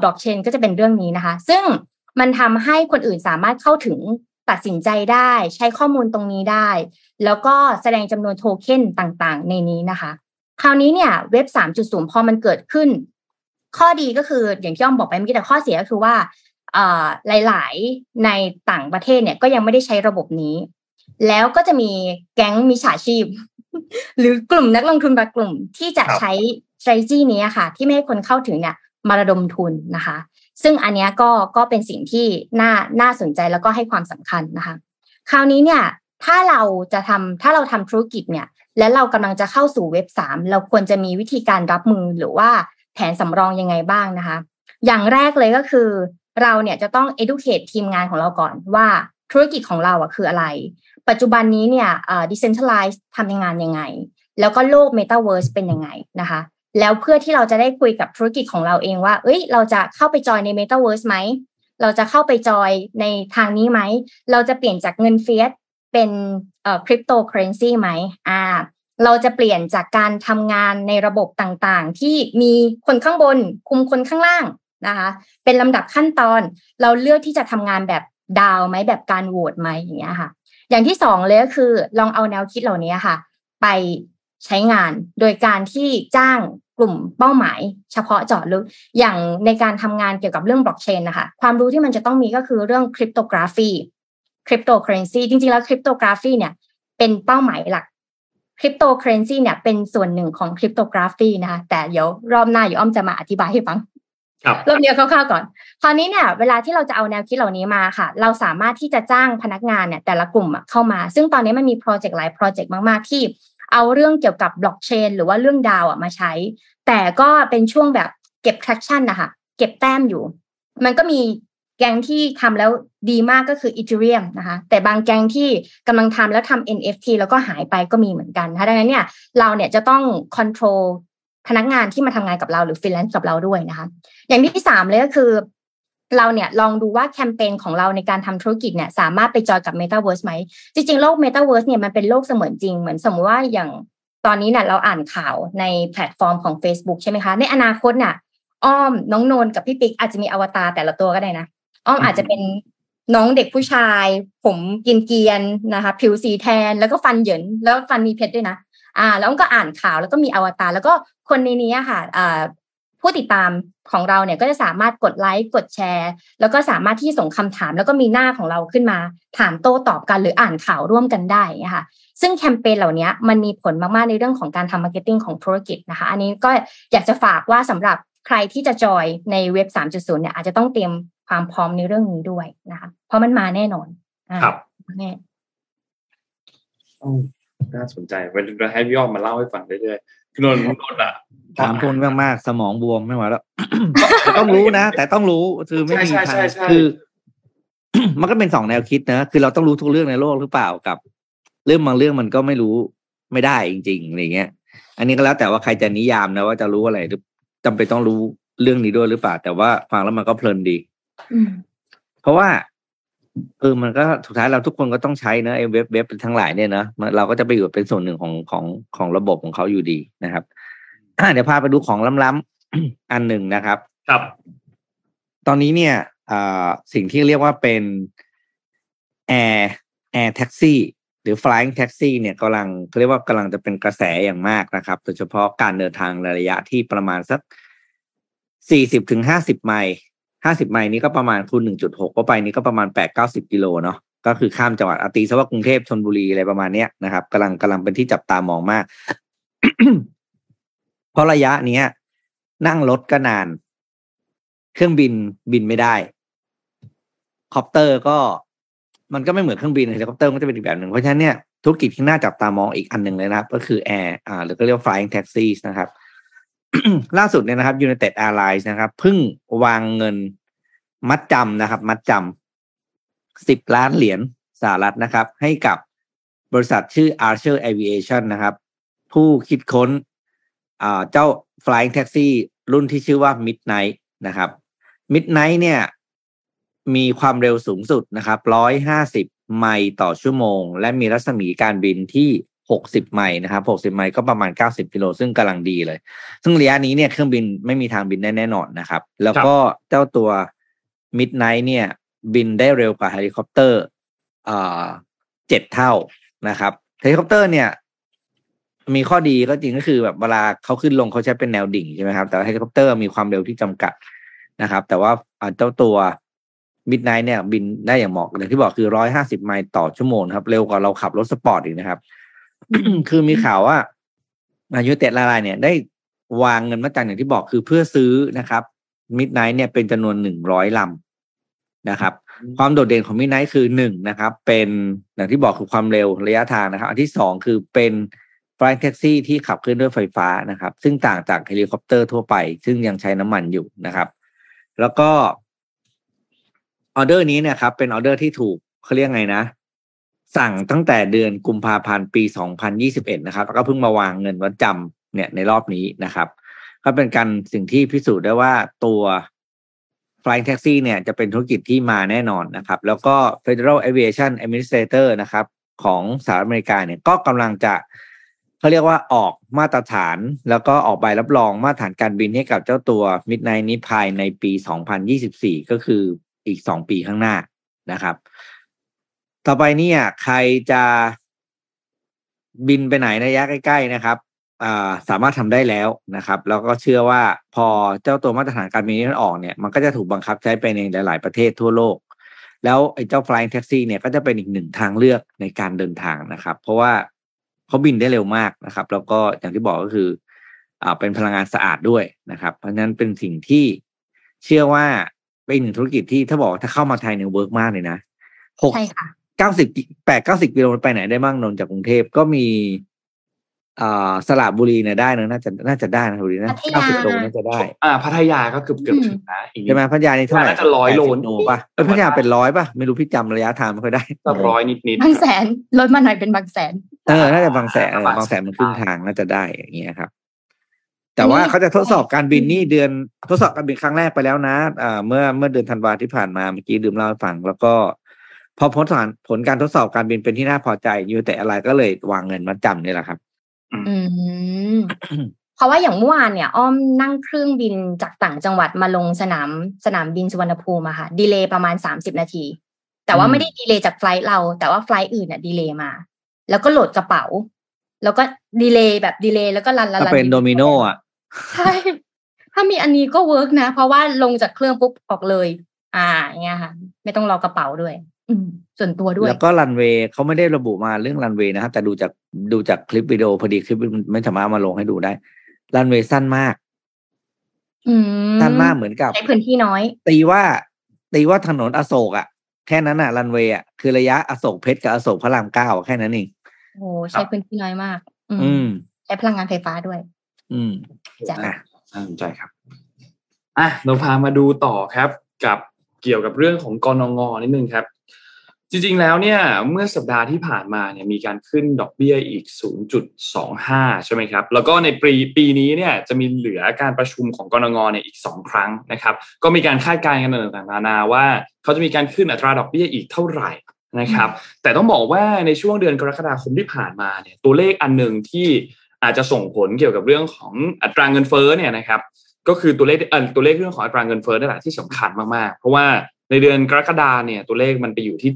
บล็อกเชนก็จะเป็นเรื่องนี้นะคะ ซึ่งมันทำให้คนอื่นสามารถเข้าถึงตัดสินใจได้ ใช้ข้อมูลตรงนี้ได้ แล้วก็แสดงจำนวนโทเค็นต่างๆ ในนี้นะคะ คราวนี้เนี่ยเว็บ 3.0 พอมันเกิดขึ้น ข้อดีก็คืออย่างที่อ้อมบอกไปเมื่อกี้แต่ข้อเสียก็คือว่าหลาย ๆ ในต่างประเทศเนี่ยก็ยังไม่ได้ใช้ระบบนี้ แล้วก็จะมีแก๊งมิจฉาชีพ หรือกลุ่มนักลงทุนบางกลุ่มที่จะใช้ strategy นี้ค่ะ ที่ไม่ให้คนเข้าถึงเนี่ย มาระดมทุนนะคะ ซึ่งอันนี้ก็ก็เป็นสิ่งที่น่าน่าสนใจแล้วก็ให้ความสำคัญนะคะ คราวนี้เนี่ยถ้าเราจะทำถ้าเราทำธุรกิจเนี่ย และเรากำลังจะเข้าสู่เว็บสามเราควรจะมีวิธีการรับมือหรือว่าแผนสำรองยังไงบ้างนะคะ อย่างแรกเลยก็คือ เราเนี่ยจะต้อง educate ทีมงานของเราก่อนว่าธุรกิจของเราอะคืออะไร ปัจจุบันนี้เนี่ย decentralize ทำงานยังไง แล้วก็โลก metaverse เป็นยังไงนะคะ แล้วเพื่อที่เราจะได้คุยกับธุรกิจของเราเองว่า เอ้ย เราจะเข้าไปจอยใน Metaverse ไหม เราจะเข้าไปจอยในทางนี้ไหม เราจะเปลี่ยนจากเงินเฟียสเป็นเอ่อคริปโตเคอเรนซีไหม อ่า เราจะเปลี่ยนจากการทำงานในระบบต่างๆ ที่มีคนข้างบน คุมคนข้างล่างนะคะ เป็นลำดับขั้นตอน เราเลือกที่จะทำงานแบบดาวไหมแบบการโหวตไหมอย่างเงี้ยค่ะ อย่างที่สองเลยก็คือลองเอาแนวคิดเหล่านี้ค่ะ ไป ใช้งาน โดยการที่จ้างกลุ่มเป้าหมาย เฉพาะเจาะลึก อย่างในการทำงานเกี่ยวกับเรื่องบล็อกเชนนะคะ ความรู้ที่มันจะต้องมีก็คือเรื่องคริปโตกราฟีคริปโตเคอเรนซีจริงๆ แล้ว cryptography เนี่ยเป็นเป้าหมายหลักคริปโตเคอเรนซีเนี่ยเป็นส่วนหนึ่งของ cryptography นะคะแต่เดี๋ยวรอบหน้าอยู่อ้อมจะมาอธิบายให้ฟังรอบเดียวคร่าวๆก่อน คราวนี้เนี่ยเวลาที่เราจะเอาแนวคิดเหล่านี้มาค่ะ เราสามารถที่จะจ้างพนักงานเนี่ยแต่ละกลุ่มเข้ามา ซึ่งตอนนี้มันมีโปรเจกต์หลายโปรเจกต์มากๆที่ เอาเรื่องเกี่ยวกับบล็อกเชนหรือว่าเรื่อง DAO อะมาใช้ แต่ก็เป็นช่วงแบบเก็บ traction นะคะเก็บแต้มอยู่ มันก็มีแกงที่ทำแล้วดีมากก็คือ Ethereum นะคะ แต่บางแกงที่กำลังทำแล้วทำ NFT แล้วก็หายไปก็มีเหมือนกันนะคะดังนั้นเนี่ยเราเนี่ยจะต้อง control พนักงานที่มาทำงานกับเราหรือ freelance กับเราด้วยนะคะ อย่างที่สามเลยก็คือ เราเนี่ยลองดูว่าแคมเปญของเราในการทำธุรกิจเนี่ยสามารถไปจอยกับ Metaverse ไหม จริง ๆ โลก Metaverse เนี่ยมันเป็นโลกเสมือนจริง เหมือนสมมติว่าอย่างตอนนี้เนี่ยเราอ่านข่าวในแพลตฟอร์มของ Facebook ใช่ไหมคะ ในอนาคตเนี่ยอ้อมน้องโนนกับพี่ปิ๊กอาจจะมีอวตารแต่ละตัวก็ได้นะ อ้อมอาจจะเป็นน้องเด็กผู้ชาย ผมกินเกียนนะคะ ผิวสีแทนแล้วก็ฟันเหยินแล้วฟันมีเพชรด้วยนะ อ่า แล้วก็อ่านข่าวแล้วก็มีอวตารแล้วก็คนในนี้ค่ะอ่า ผู้ติดตามของเราเนี่ยก็จะสามารถกดไลค์กดแชร์ แล้วก็สามารถที่ส่งคำถาม แล้วก็มีหน้าของเราขึ้นมา ถามโต้ตอบกันหรืออ่านข่าวร่วมกันได้นะคะซึ่งแคมเปญเหล่านี้มันมีผลมาก ๆ ในเรื่องของการทำ marketing ของธุรกิจนะคะ อันนี้ก็อยากจะฝากว่าสำหรับใครที่จะจอยในเว็บ 3.0 เนี่ยอาจจะต้องเตรียมความพร้อมในเรื่องนี้ด้วยนะคะ เพราะมันมาแน่นอนครับแน่น่าสนใจเวลาให้พี่อ้อมมาเล่าให้ฟังเรื่อยๆคือนนท์นนท์อะ ถามคนมากๆสมองบวมไม่ไหวแล้วต้องรู้นะแต่ต้องรู้คือไม่มีทางคือ มันก็เป็นสองแนวคิดนะคือเราต้องรู้ทุกเรื่องในโลกหรือเปล่ากับ เรื่องบางเรื่องมันก็ไม่รู้ไม่ได้จริงๆอะไรเงี้ย อันนี้ก็แล้วแต่ว่าใครจะนิยามนะว่าจะรู้อะไรหรือจำเป็นต้องรู้เรื่องนี้ด้วยหรือเปล่า แต่ว่าฟังแล้วมันก็เพลินดีเพราะว่าเออมันก็สุดท้ายเราทุกคนก็ต้องใช้เนะไอ้เว็บเว็บทั้งหลายเนี่ยนะเราก็จะไปอยู่เป็นส่วนหนึ่งของของของระบบของเขาอยู่ดีนะครับ เดี๋ยวพาไปดูของล้ำๆอันหนึ่งนะครับ ครับ ตอนนี้เนี่ยสิ่งที่เรียกว่าเป็น air air taxi หรือ flying taxi เนี่ยกำลังเรียกว่ากำลังจะเป็นกระแสอย่างมากนะครับโดยเฉพาะการเดินทางระยะที่ประมาณสักสี่สิบถึงห้าสิบไมล์ห้าสิบไมล์นี้ก็ประมาณคูณหนึ่งจุดหกก็ไปนี้ก็ประมาณแปดเก้าสิบกิโลเนาะกก็คือข้ามจังหวัดอ่าตีซะว่ากรุงเทพชลบุรีอะไรประมาณเนี้ยนะครับกำลังกำลังเป็นที่จับตามองมากเพ ราะระยะเนี้ย นั่งรถก็นาน เครื่องบินบินไม่ได้คอปเตอร์ก็มันก็ไม่เหมือนเครื่องบินเฮลิคอปเตอร์มันก็จะเป็นอีกแบบหนึ่งเพราะฉะนั้นเนี่ยธุรกิจที่น่าจับตามองอีกอันหนึ่งเลยนะครับ ก็คือแอร์อ่าหรือก็เรียกว่า flying taxis นะครับ ล่าสุดเนี่ยนะครับ United Airlines นะครับเพิ่งวางเงินมัดจำนะครับ มัดจำสิบล้านเหรียญสหรัฐนะครับ ให้กับบริษัทชื่อ Archer Aviation นะครับ ผู้คิดค้น เจ้า flying taxi รุ่นที่ชื่อว่า Midnight นะครับ Midnight เนี่ย มีความเร็วสูงสุดนะครับร้อยห้าสิบไมล์ต่อชั่วโมง และมีรัศมีการบินที่หกสิบไมล์นะครับหกสิบไมล์ก็ประมาณเก้าสิบกิโลซึ่งกำลังดีเลย ซึ่งระยะนี้เนี่ยเครื่องบินไม่มีทางบินได้แน่นอนนะครับ แล้วก็เจ้าตัว Midnight เนี่ย บินได้เร็วกว่าเฮลิคอปเตอร์เจ็ดเท่านะครับเฮลิคอปเตอร์เนี่ย มีข้อดีก็จริงก็คือแบบเวลาเขาขึ้นลงเขาใช้เป็นแนวดิ่งใช่ไหมครับ แต่เฮลิคอปเตอร์มีความเร็วที่จำกัดนะครับ แต่ว่าเจ้าตัว Midnight เนี่ยบินได้อย่างเหมาะอย่างที่บอกคือร้อยห้าสิบไมล์ต่อชั่วโมงครับ เร็วกว่าเราขับรถสปอร์ตอีกนะครับ คือมีข่าวว่า United Airlines เนี่ยได้วางเงินมัดจำอย่างที่บอกคือเพื่อซื้อนะครับ Midnight เนี่ยเป็นจำนวนหนึ่งร้อยลำนะครับ ความโดดเด่นของ Midnight คือหนึ่งนะครับ เป็นอย่างที่บอกคือความเร็วระยะทางนะครับ อันที่สองคือเป็น fly taxi ที่ขับเคลื่อนด้วยไฟฟ้านะครับ ซึ่งต่างจากเฮลิคอปเตอร์ทั่วไป ซึ่งยังใช้น้ำมันอยู่นะครับ แล้วก็ออเดอร์นี้เนี่ยครับ เป็นออเดอร์ที่ถูกเขาเรียกไงนะ สั่งตั้งแต่เดือนกุมภาพันธ์ปี 2021 นะครับ แล้วก็เพิ่งมาวางเงินมัดจำเนี่ยในรอบนี้นะครับ ก็เป็นการสิ่งที่พิสูจน์ได้ว่าตัว Flying Taxi เนี่ยจะเป็นธุรกิจที่มาแน่นอนนะครับ แล้วก็ Federal Aviation Administrator นะครับ ของสหรัฐอเมริกาเนี่ยก็กำลังจะ เขาเรียกว่าออกมาตรฐาน แล้วก็ออกใบรับรองมาตรฐานการบินให้กับเจ้าตัว Midnight นี้ภายในปี 2024 ก็คืออีกสองปีข้างหน้านะครับ ต่อไปเนี่ยใครจะบินไปไหนในระยะใกล้ๆนะครับสามารถทำได้แล้วนะครับ แล้วก็เชื่อว่าพอเจ้าตัวมาตรฐานการบินนี้ออกเนี่ยมันก็จะถูกบังคับใช้ไปในหลาย ๆ ประเทศทั่วโลก แล้วไอ้เจ้า flying taxi เนี่ยก็จะเป็นอีกหนึ่งทางเลือกในการเดินทางนะครับ เพราะว่า เขาบินได้เร็วมากนะครับ แล้วก็อย่างที่บอกก็คืออ่าเป็นพลังงานสะอาดด้วยนะครับ เพราะฉะนั้นเป็นสิ่งที่เชื่อว่าเป็นหนึ่งธุรกิจที่ถ้าบอกถ้าเข้ามาไทยเนี่ยเวิร์กมากเลยนะหกใช่ค่ะเก้าสิบแปดเก้าสิบกิโลไปไหนได้บ้างนนท์จากกรุงเทพก็มี อ่าสระบุรีเนี่ยได้นะน่าจะน่าจะได้นะบุรีนะพัทยาเก้าสิบโลน่าจะได้ อ่า พัทยาก็เกือบเกือบถึงนะอีกนิใช่ไหมพัทยานี่เท่าไหร่น่าจะ100โล80โลป่ะเออพัทยาเป็นร้อยป่ะไม่รู้พี่จำระยะทางไม่ค่อยได้ก็ร้อยนิดนิดบางแสนลดมาหน่อยเป็นบางแสนเออน่าจะบางแสนเออบางแสนบางแสนมันครึ่งทางน่าจะได้อย่างเงี้ยครับ แต่ว่าเขาจะทดสอบการบินนี่เดือนทดสอบการบินครั้งแรกไปแล้วนะอ่าเมื่อเมื่อเดือนธันวาที่ผ่านมาเมื่อกี้ดื่มเล่าให้ฟังแล้วก็พอผลสารผลการทดสอบการบินเป็นที่น่าพอใจยูแต่อะไรก็เลยวางเงินมัดจำนี่แหละครับ อืมเพราะว่าอย่างเมื่อวานเนี่ย อ้อมนั่งเครื่องบินจากต่างจังหวัดมาลงสนามสนามบินสุวรรณภูมิอะค่ะ delay ประมาณสามสิบนาที แต่ว่าอืมไม่ได้ delay จาก flight เรา แต่ว่า flight อื่นอะ delay มา แล้วก็โหลดกระเป๋า แล้วก็ delay แบบ delay แล้วก็ run run ถ้า run เป็นโดมิโนอะใช่ถ้ามีอันนี้ก็ work นะ เพราะว่าลงจากเครื่องปุ๊บออกเลย อ่าอย่างเงี้ยค่ะ ไม่ต้องรอกระเป๋าด้วยอืม ส่วนตัวด้วย แล้วก็รันเวย์เขาไม่ได้ระบุมาเรื่องรันเวย์นะครับแต่ดูจากดูจากคลิปวิดีโอพอดีคลิปมันไม่สามารถเอามาลงให้ดูได้รันเวย์สั้นมากอืมสั้นมากเหมือนกับใช้พื้นที่น้อย ตีว่า ตีว่าถนนอโศกอะแค่นั้นอะรันเวย์อะคือระยะอโศกเพชรกับอโศกพระรามเก้าแค่นั้นเองโอ้ใช้พื้นที่น้อยมาก อืมอืมใช้พลังงานไฟฟ้าด้วย อืมจ้ะอะน่าสนใจครับอะเราพามาดูต่อครับ กับเกี่ยวกับเรื่องของกรงงนิดนึงครับ จริงๆ แล้วเนี่ยเมื่อสัปดาห์ที่ผ่านมาเนี่ยมีการขึ้นดอกเบี้ยอีก 0.25 ใช่ไหมครับ แล้วก็ในปีปีนี้เนี่ยจะมีเหลือการประชุมของกรงเนี่ยอีก 2 ครั้งนะครับ ก็มีการคาดการณ์กันต่างๆนานาว่า เขาจะมีการขึ้นอัตราดอกเบี้ยอีกเท่าไหร่นะครับ แต่ต้องบอกว่าในช่วงเดือนกรกฎาคมที่ผ่านมาเนี่ยตัวเลขอันหนึ่งที่อาจจะส่งผลเกี่ยวกับเรื่องของอัตราเงินเฟ้อเนี่ยนะครับก็คือตัวเลขเออตัวเลขเรื่องของอัตราเงินเฟ้อนั่นแหละที่สำคัญมากๆ เพราะว่า ในเดือนกรกฎาเนี่ยตัวเลขมันไปอยู่ที่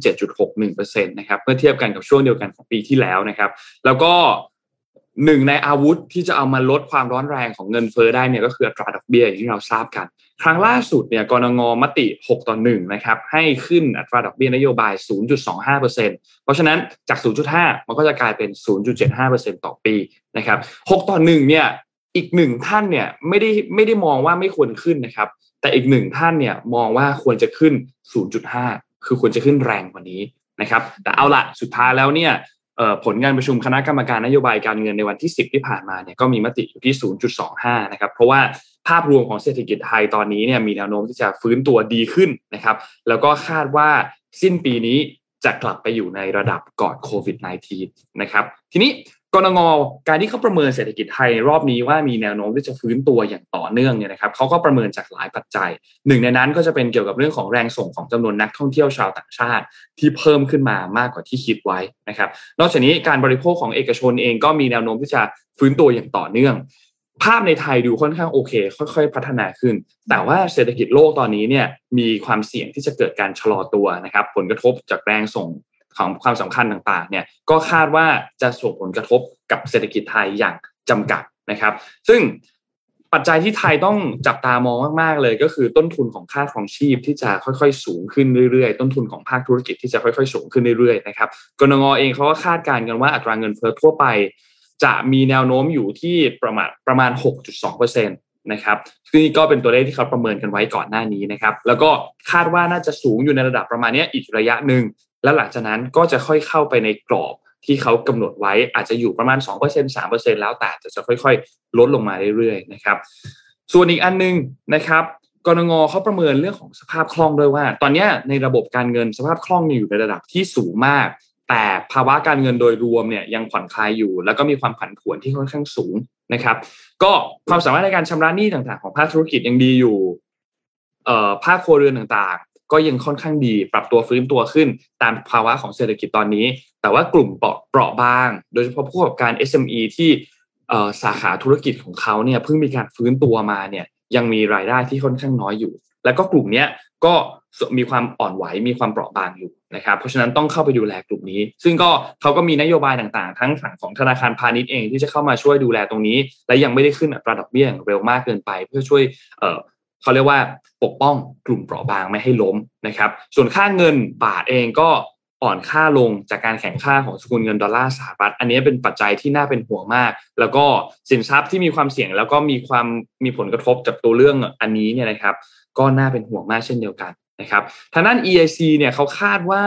7.61%นะครับเมื่อเทียบกันกับช่วงเดียวกันของปีที่แล้วนะครับ แล้วก็หนึ่งในอาวุธที่จะเอามาลดความร้อนแรงของเงินเฟ้อได้เนี่ยก็คืออัตราดอกเบี้ยอย่างที่เราทราบกัน ครั้งล่าสุดเนี่ยกรงงมติ 6 ต่อ1นะครับให้ขึ้นอัตราดอกเบี้ยนโยบาย 0.25%เพราะฉะนั้นจาก 0.5 มันก็จะกลายเป็น 0.75%ต่อปีนะครับ6ต่อ1เนี่ยอีกหนึ่งท่านเนี่ยไม่ได้ไม่ได้มองว่าไม่ควรขึ้นนะครับ แต่อีกหนึ่งท่านเนี่ยมองว่าควรจะขึ้น 0.5 คือควรจะขึ้นแรงกว่านี้นะครับ แต่เอาละสุดท้ายแล้วเนี่ยผลงานประชุมคณะกรรมการนโยบายการเงินในวันที่ 10 ที่ผ่านมาเนี่ยก็มีมติอยู่ที่ 0.25 นะครับ เพราะว่าภาพรวมของเศรษฐกิจไทยตอนนี้เนี่ยมีแนวโน้มที่จะฟื้นตัวดีขึ้นนะครับ แล้วก็คาดว่าสิ้นปีนี้จะกลับไปอยู่ในระดับก่อนโควิด -19 นะครับ ทีนี้ กรงงการที่เขาประเมินเศรษฐกิจไทยรอบนี้ว่ามีแนวโน้มที่จะฟื้นตัวอย่างต่อเนื่องเนี่ยนะครับเขาก็ประเมินจากหลายปัจจัย หนึ่งในนั้นก็จะเป็นเกี่ยวกับเรื่องของแรงส่งของจำนวนนักท่องเที่ยวชาวต่างชาติ ที่เพิ่มขึ้นมามากกว่าที่คิดไว้นะครับ นอกจากนี้การบริโภคของเอกชนเองก็มีแนวโน้มที่จะฟื้นตัวอย่างต่อเนื่อง ภาพในไทยดูค่อนข้างโอเค ค่อย ๆ พัฒนาขึ้น แต่ว่าเศรษฐกิจโลกตอนนี้เนี่ยมีความเสี่ยงที่จะเกิดการชะลอตัวนะครับ ผลกระทบจากแรงส่ง ของความสำคัญต่างๆเนี่ยก็คาดว่าจะส่งผลกระทบกับเศรษฐกิจไทยอย่างจำกัดนะครับ ซึ่งปัจจัยที่ไทยต้องจับตามองมากๆเลยก็คือต้นทุนของค่าครองชีพที่จะค่อยๆ สูงขึ้นเรื่อยๆ ต้นทุนของภาคธุรกิจที่จะค่อยๆ สูงขึ้นเรื่อยๆนะครับกรงงเองเขาก็คาดการณ์กันว่าอัตราเงินเฟ้อทั่วไป จะมีแนวโน้มอยู่ที่ประมาณประมาณ 6.2%นะครับซึ่งก็เป็นตัวเลขที่เขาประเมินกันไว้ก่อนหน้านี้นะครับ แล้วก็คาดว่าน่าจะสูงอยู่ในระดับประมาณนี้อีกระยะหนึ่ง แล้วหลังจากนั้นก็จะค่อยเข้าไปในกรอบที่เขากำหนดไว้อาจจะอยู่ประมาณ 2% 3%แล้วแต่จะค่อยๆ ลดลงมาเรื่อยๆนะครับ ส่วนอีกอันนึงนะครับกรงงเขาประเมินเรื่องของสภาพคล่องด้วยว่า ตอนนี้ในระบบการเงินสภาพคล่องอยู่ในระดับที่สูงมาก แต่ภาวะการเงินโดยรวมเนี่ยยังผ่อนคลายอยู่ แล้วก็มีความผันผวนที่ค่อนข้างสูงนะครับ ก็ความสามารถในการชำระหนี้ต่างๆ ของภาคธุรกิจยังดีอยู่ภาคครัวเรือนต่าง ก็ยังค่อนข้างดีปรับตัวฟื้นตัวขึ้นตามภาวะของเศรษฐกิจตอนนี้ แต่ว่ากลุ่มเปราะเปราะบาง โดยเฉพาะผู้ประกอบการ SME ที่สาขาธุรกิจของเขาเนี่ยเพิ่งมีการฟื้นตัวมาเนี่ยยังมีรายได้ที่ค่อนข้างน้อยอยู่ แล้วก็กลุ่มนี้ก็มีความอ่อนไหวมีความเปราะบางอยู่นะครับ เพราะฉะนั้นต้องเข้าไปดูแลกลุ่มนี้ ซึ่งก็เขาก็มีนโยบายต่างๆ ทั้งฝั่งของธนาคารพาณิชย์เองที่จะเข้ามาช่วยดูแลตรงนี้ และยังไม่ได้ขึ้นอัตราดอกเบี้ยเร็วมากเกินไป เพื่อช่วย เขาเรียกว่าปกป้องกลุ่มเปราะบางไม่ให้ล้มนะครับ ส่วนค่าเงินบาทเองก็อ่อนค่าลงจากการแข่งค่าของสกุลเงินดอลลาร์สหรัฐ อันนี้เป็นปัจจัยที่น่าเป็นห่วงมาก แล้วก็สินทรัพย์ที่มีความเสี่ยงแล้วก็มีความมีผลกระทบจากตัวเรื่องอันนี้เนี่ยนะครับ ก็น่าเป็นห่วงมากเช่นเดียวกันนะครับทางด้าน EIC เนี่ยเขาคาดว่า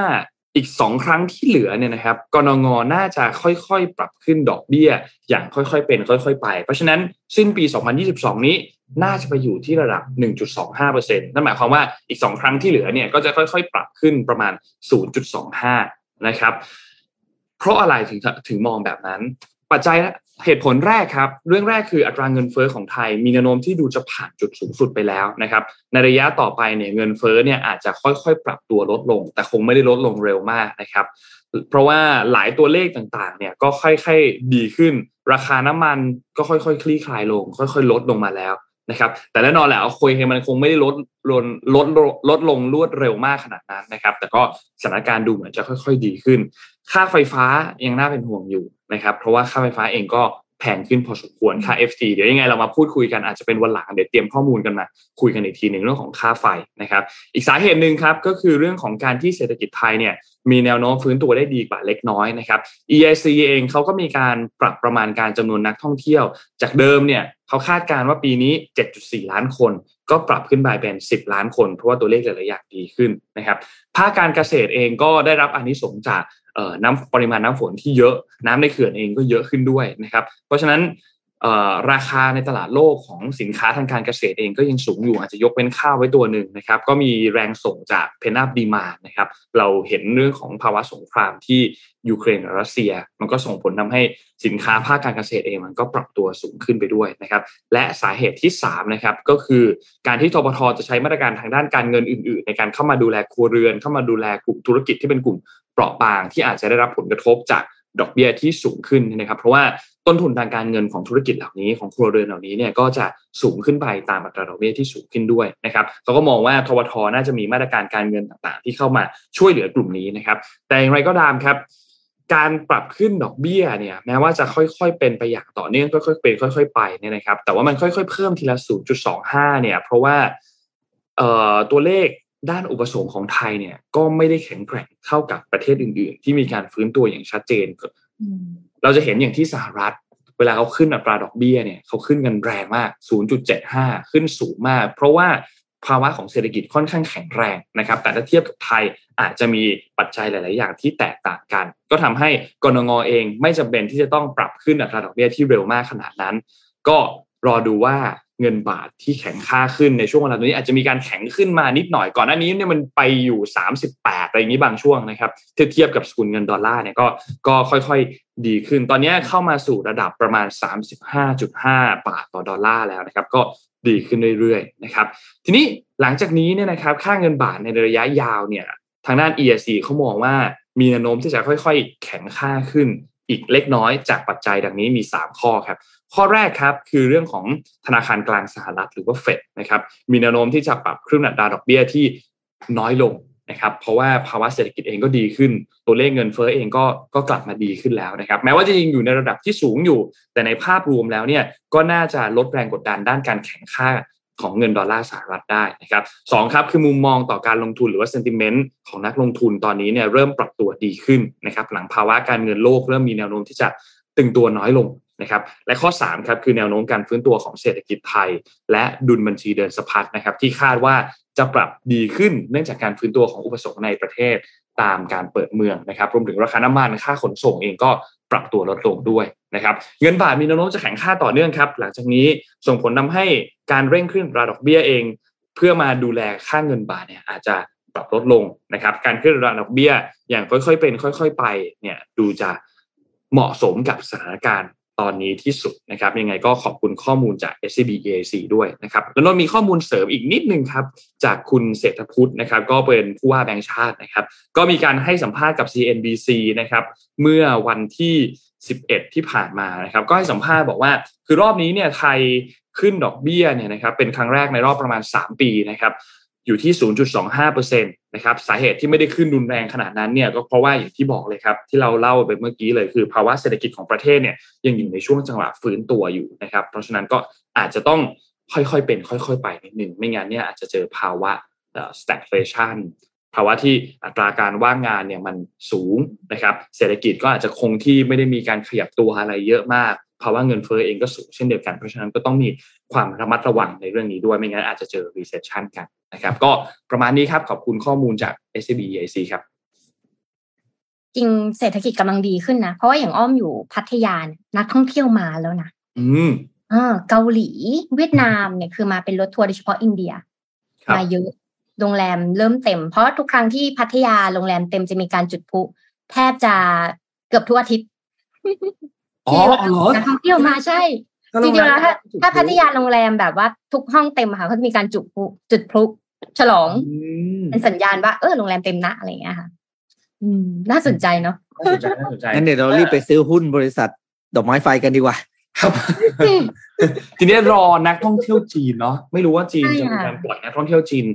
อีกสองครั้งที่เหลือเนี่ยนะครับกนงน่าจะค่อยๆ ปรับขึ้นดอกเบี้ย อย่างค่อยๆเป็น ค่อย ๆ ไป เพราะฉะนั้นสิ้นปี 2022 นี้ น่าจะไปอยู่ที่ระดับ 1.25%นั่นหมายความว่าอีก 2 ครั้งที่เหลือเนี่ยก็จะค่อยๆ ปรับขึ้นประมาณ 0.25 นะครับ เพราะอะไรถึงถึงมองแบบนั้น ปัจจัยเหตุผลแรกครับ เรื่องแรกคืออัตราเงินเฟอ้อของไทย มีแนวโน้มที่ดูจะผ่านจุดสูงสุดไปแล้วนะครับ ในระยะต่อไปเนี่ยเงินเฟอ้อเนี่ยอาจจะค่อยๆ ปรับตัวลดลง แต่คงไม่ได้ลดลงเร็วมากนะครับ เพราะว่าหลายตัวเลขต่างๆ เนี่ยก็ค่อยๆ ดีขึ้น ราคาน้ำมันก็ค่อยๆ คลี่คลายลง ค่อยๆ ลดลงมาแล้ว นะครับแต่แน่นอนแหละเอาคุยมันคงไม่ได้ลดลดลดลดลงรวดเร็วมากขนาดนั้นนะครับ แต่ก็สถานการณ์ดูเหมือนจะค่อย ๆ ดีขึ้น ค่าไฟฟ้ายังน่าเป็นห่วงอยู่นะครับ เพราะว่าค่าไฟฟ้าเองก็ แพงขึ้นพอสมควรค่า FT เดี๋ยวยังไงเรามาพูดคุยกันอาจจะเป็นวันหลังเดี๋ยวเตรียมข้อมูลกันมาคุยกันอีกทีหนึ่งเรื่องของค่าไฟนะครับ อีกสาเหตุหนึ่งครับก็คือเรื่องของการที่เศรษฐกิจไทยเนี่ยมีแนวโน้มฟื้นตัวได้ดีกว่าเล็กน้อยนะครับ EIC เองเขาก็มีการปรับประมาณการจำนวนนักท่องเที่ยว จากเดิมเนี่ยเขาคาดการณ์ว่าปีนี้ 7.4 ล้านคน ก็ปรับขึ้นไปเป็น 10 ล้านคน เพราะว่าตัวเลขหลายๆอย่างดีขึ้นนะครับภาคการเกษตรเองก็ได้รับอนนี้สงจากน้ำปริมาณน้ำฝนที่เยอะน้ำในเขื่อนเองก็เยอะขึ้นด้วยนะครับ เพราะฉะนั้น ราคาในตลาดโลกของสินค้าทางการเกษตรเองก็ยังสูงอยู่อาจจะยกเป็นข้าวไว้ตัวหนึ่งนะครับ ก็มีแรงส่งจากเพนอัพดีมานะครับ เราเห็นเรื่องของภาวะสงครามที่ยูเครนกับรัสเซีย มันก็ส่งผลทาให้สินค้าภาคการเกษตรเองมันก็ปรับตัวสูงขึ้นไปด้วยนะครับ และสาเหตุที่3นะครับก็คือการที่ทบทจะใช้มาตรการทางด้านการเงินอื่น ๆ ในการเข้ามาดูแลครัวเรือน เข้ามาดูแลกลุ่มธุรกิจที่เป็นกลุ่มเปราะบางที่อาจจะได้รับผลกระทบจากดอกเบี้ยที่สูงขึ้นนะครับ เพราะว่า ต้นทุนทางการเงินของธุรกิจเหล่านี้ของครัวเรือนเหล่านี้เนี่ยก็จะสูงขึ้นไปตามอัตราดอกเบี้ยที่สูงขึ้นด้วยนะครับเขาก็มองว่าทวทน่าจะมีมาตรการการเงินต่างๆ ที่เข้ามาช่วยเหลือกลุ่มนี้นะครับ แต่อย่างไรก็ตามครับ การปรับขึ้นดอกเบี้ยเนี่ยแม้ว่าจะค่อยๆเป็นไปอย่างต่อเนื่องค่อยๆเป็นค่อย ๆ ไปเนี่ยนะครับ แต่ว่ามันค่อยๆเพิ่มทีละ 0.25 เนี่ย เพราะว่าตัวเลขด้านอุปสงค์ของไทยเนี่ยก็ไม่ได้แข็งแกร่งเท่ากับประเทศอื่น ๆ ที่มีการฟื้นตัวอย่างชัดเจนเราจะเห็นอย่างที่สหรัฐ เวลาเขาขึ้นอัตราดอกเบี้ยเนี่ยเขาขึ้นกันแรงมาก 0.75 ขึ้นสูงมาก เพราะว่าภาวะของเศรษฐกิจค่อนข้างแข็งแรงนะครับ แต่ถ้าเทียบกับไทยอาจจะมีปัจจัยหลาย ๆ อย่างที่แตกต่างกัน ก็ทำให้กรงงเองไม่จำเป็นที่จะต้องปรับขึ้นอัตราดอกเบี้ยที่เร็วมากขนาดนั้น ก็รอดูว่า เงินบาทที่แข็งค่าขึ้นในช่วงเวลาตรงนี้อาจจะมีการแข็งขึ้นมานิดหน่อยก่อนหน้านี้เนี่ยมันไปอยู่ 38อะไรอย่างนี้บางช่วงนะครับเทียบเทียบกับสกุลเงินดอลลาร์เนี่ยก็ก็ค่อยๆดีขึ้น ตอนนี้เข้ามาสู่ระดับประมาณ 35.5 บาทต่อดอลลาร์แล้วนะครับ ก็ดีขึ้นเรื่อยๆนะครับทีนี้หลังจากนี้เนี่ยนะครับค่าเงินบาทในระยะยาวเนี่ยทางด้าน ESC เขามองว่ามีแนวโน้มที่จะค่อย ๆ แข็งค่าขึ้นอีกเล็กน้อยจากปัจจัยดังนี้มี 3 ข้อครับ ข้อแรกครับคือเรื่องของธนาคารกลางสหรัฐหรือว่าเฟดนะครับมีแนวโน้มที่จะปรับขึ้นอัตราดอกเบี้ยที่น้อยลงนะครับเพราะว่าภาวะเศรษฐกิจเองก็ดีขึ้น ตัวเลขเงินเฟ้อเองก็ก็กลับมาดีขึ้นแล้วนะครับแม้ว่าจะยังอยู่ในระดับที่สูงอยู่ แต่ในภาพรวมแล้วเนี่ยก็น่าจะลดแรงกดดันด้านการแข่งค่าของเงินดอลลาร์สหรัฐได้นะครับสองครับคือมุมมองต่อการลงทุนหรือว่าเซนติเมนต์ของนักลงทุนตอนนี้เนี่ยเริ่มปรับตัวดีขึ้นนะครับหลังภาวะการเงินโลกเริ่มมีแนวโน้มที่จะตึงตัวน้อยลง นะครับและข้อ3ครับคือแนวโน้มการฟื้นตัวของเศรษฐกิจไทย และดุลบัญชีเดินสะพัดนะครับที่คาดว่าจะปรับดีขึ้นเนื่องจากการฟื้นตัวของอุปสงค์ในประเทศตามการเปิดเมืองนะครับรวมถึงราคาน้ำมันค่าขนส่งเองก็ปรับตัวลดลงด้วยนะครับเงินบาทมีแนวโน้มจะแข็งค่าต่อเนื่องครับหลังจากนี้ส่งผลทาให้การเร่งขึ้นราดอกเบี้ยเอง เพื่อมาดูแลค่าเงินบาทเนี่ยอาจจะปรับลดลงนะครับการขึ้นราดอกเบี้ยอย่างค่อยๆเป็น ค่อย ๆ ไปเนี่ยดูจะเหมาะสมกับสถานการณ์ ตอนนี้ที่สุดนะครับ ยังไงก็ขอบคุณข้อมูลจาก SCB EAC ด้วยนะครับ แล้วนนมีข้อมูลเสริมอีกนิดนึงครับ จากคุณเศรษฐพุทธนะครับ ก็เป็นผู้ว่าแบงค์ชาตินะครับ ก็มีการให้สัมภาษณ์กับ CNBC นะครับ เมื่อวันที่ 11 ที่ผ่านมานะครับ ก็ให้สัมภาษณ์บอกว่า คือรอบนี้เนี่ยไทยขึ้นดอกเบี้ยเนี่ยนะครับ เป็นครั้งแรกในรอบประมาณ 3 ปีนะครับ อยู่ที่ 0.25%นะครับสาเหตุที่ไม่ได้ขึ้นรุนแรงขนาดนั้นเนี่ยก็เพราะว่าอย่างที่บอกเลยครับที่เราเล่าไปเมื่อกี้เลยคือภาวะเศรษฐกิจของประเทศเนี่ยยังอยู่ในช่วงจังหวะฟื้นตัวอยู่นะครับ เพราะฉะนั้นก็อาจจะต้องค่อยๆเป็น ค่อยๆ ไปนิดหนึ่งไม่งั้นเนี่ยอาจจะเจอภาวะ stagflation ภาวะที่อัตราการว่างงานเนี่ยมันสูงนะครับ เศรษฐกิจก็อาจจะคงที่ไม่ได้มีการขยับตัวอะไรเยอะมาก ภาวะเงินเฟ้อเองก็สูงเช่นเดียวกัน เพราะฉะนั้นก็ต้องมีความระมัดระวังในเรื่องนี้ด้วยไม่งั้นอาจจะเจอ recession กันนะครับ ก็ประมาณนี้ครับขอบคุณข้อมูลจาก SCB EIC ครับ จริงเศรษฐกิจกำลังดีขึ้นนะ เพราะว่าอย่างอ้อมอยู่พัทยานักท่องเที่ยวมาแล้วนะอืมอ่าเกาหลีเวียดนามเนี่ยคือมาเป็นรถทัวร์โดยเฉพาะอินเดียมาเยอะโรงแรมเริ่มเต็ม เพราะทุกครั้งที่พัทยาโรงแรมเต็มจะมีการจุดพลุแทบจะเกือบทุกอาทิตย์ อ๋อเหรอนักท่องเที่ยวมาใช่จริงๆแล้วถ้าถ้าพัทยาโรงแรมแบบว่าทุกห้องเต็มค่ะเขาจะมีการจุดพลุจุดพลุฉลองเป็นสัญญาณว่าเออโรงแรมเต็มนะอะไรอย่างเงี้ยค่ะอืมน่าสนใจเนาะน่าสนใจน่าสนใจงั้นเดี๋ยวเรารีบไปซื้อหุ้นบริษัทดอกไม้ไฟกันดีกว่าครับ ทีนี้รอนักท่องเที่ยวจีนเนาะไม่รู้ว่าจีนจะมีการปล่อยนักท่องเที่ยวจีน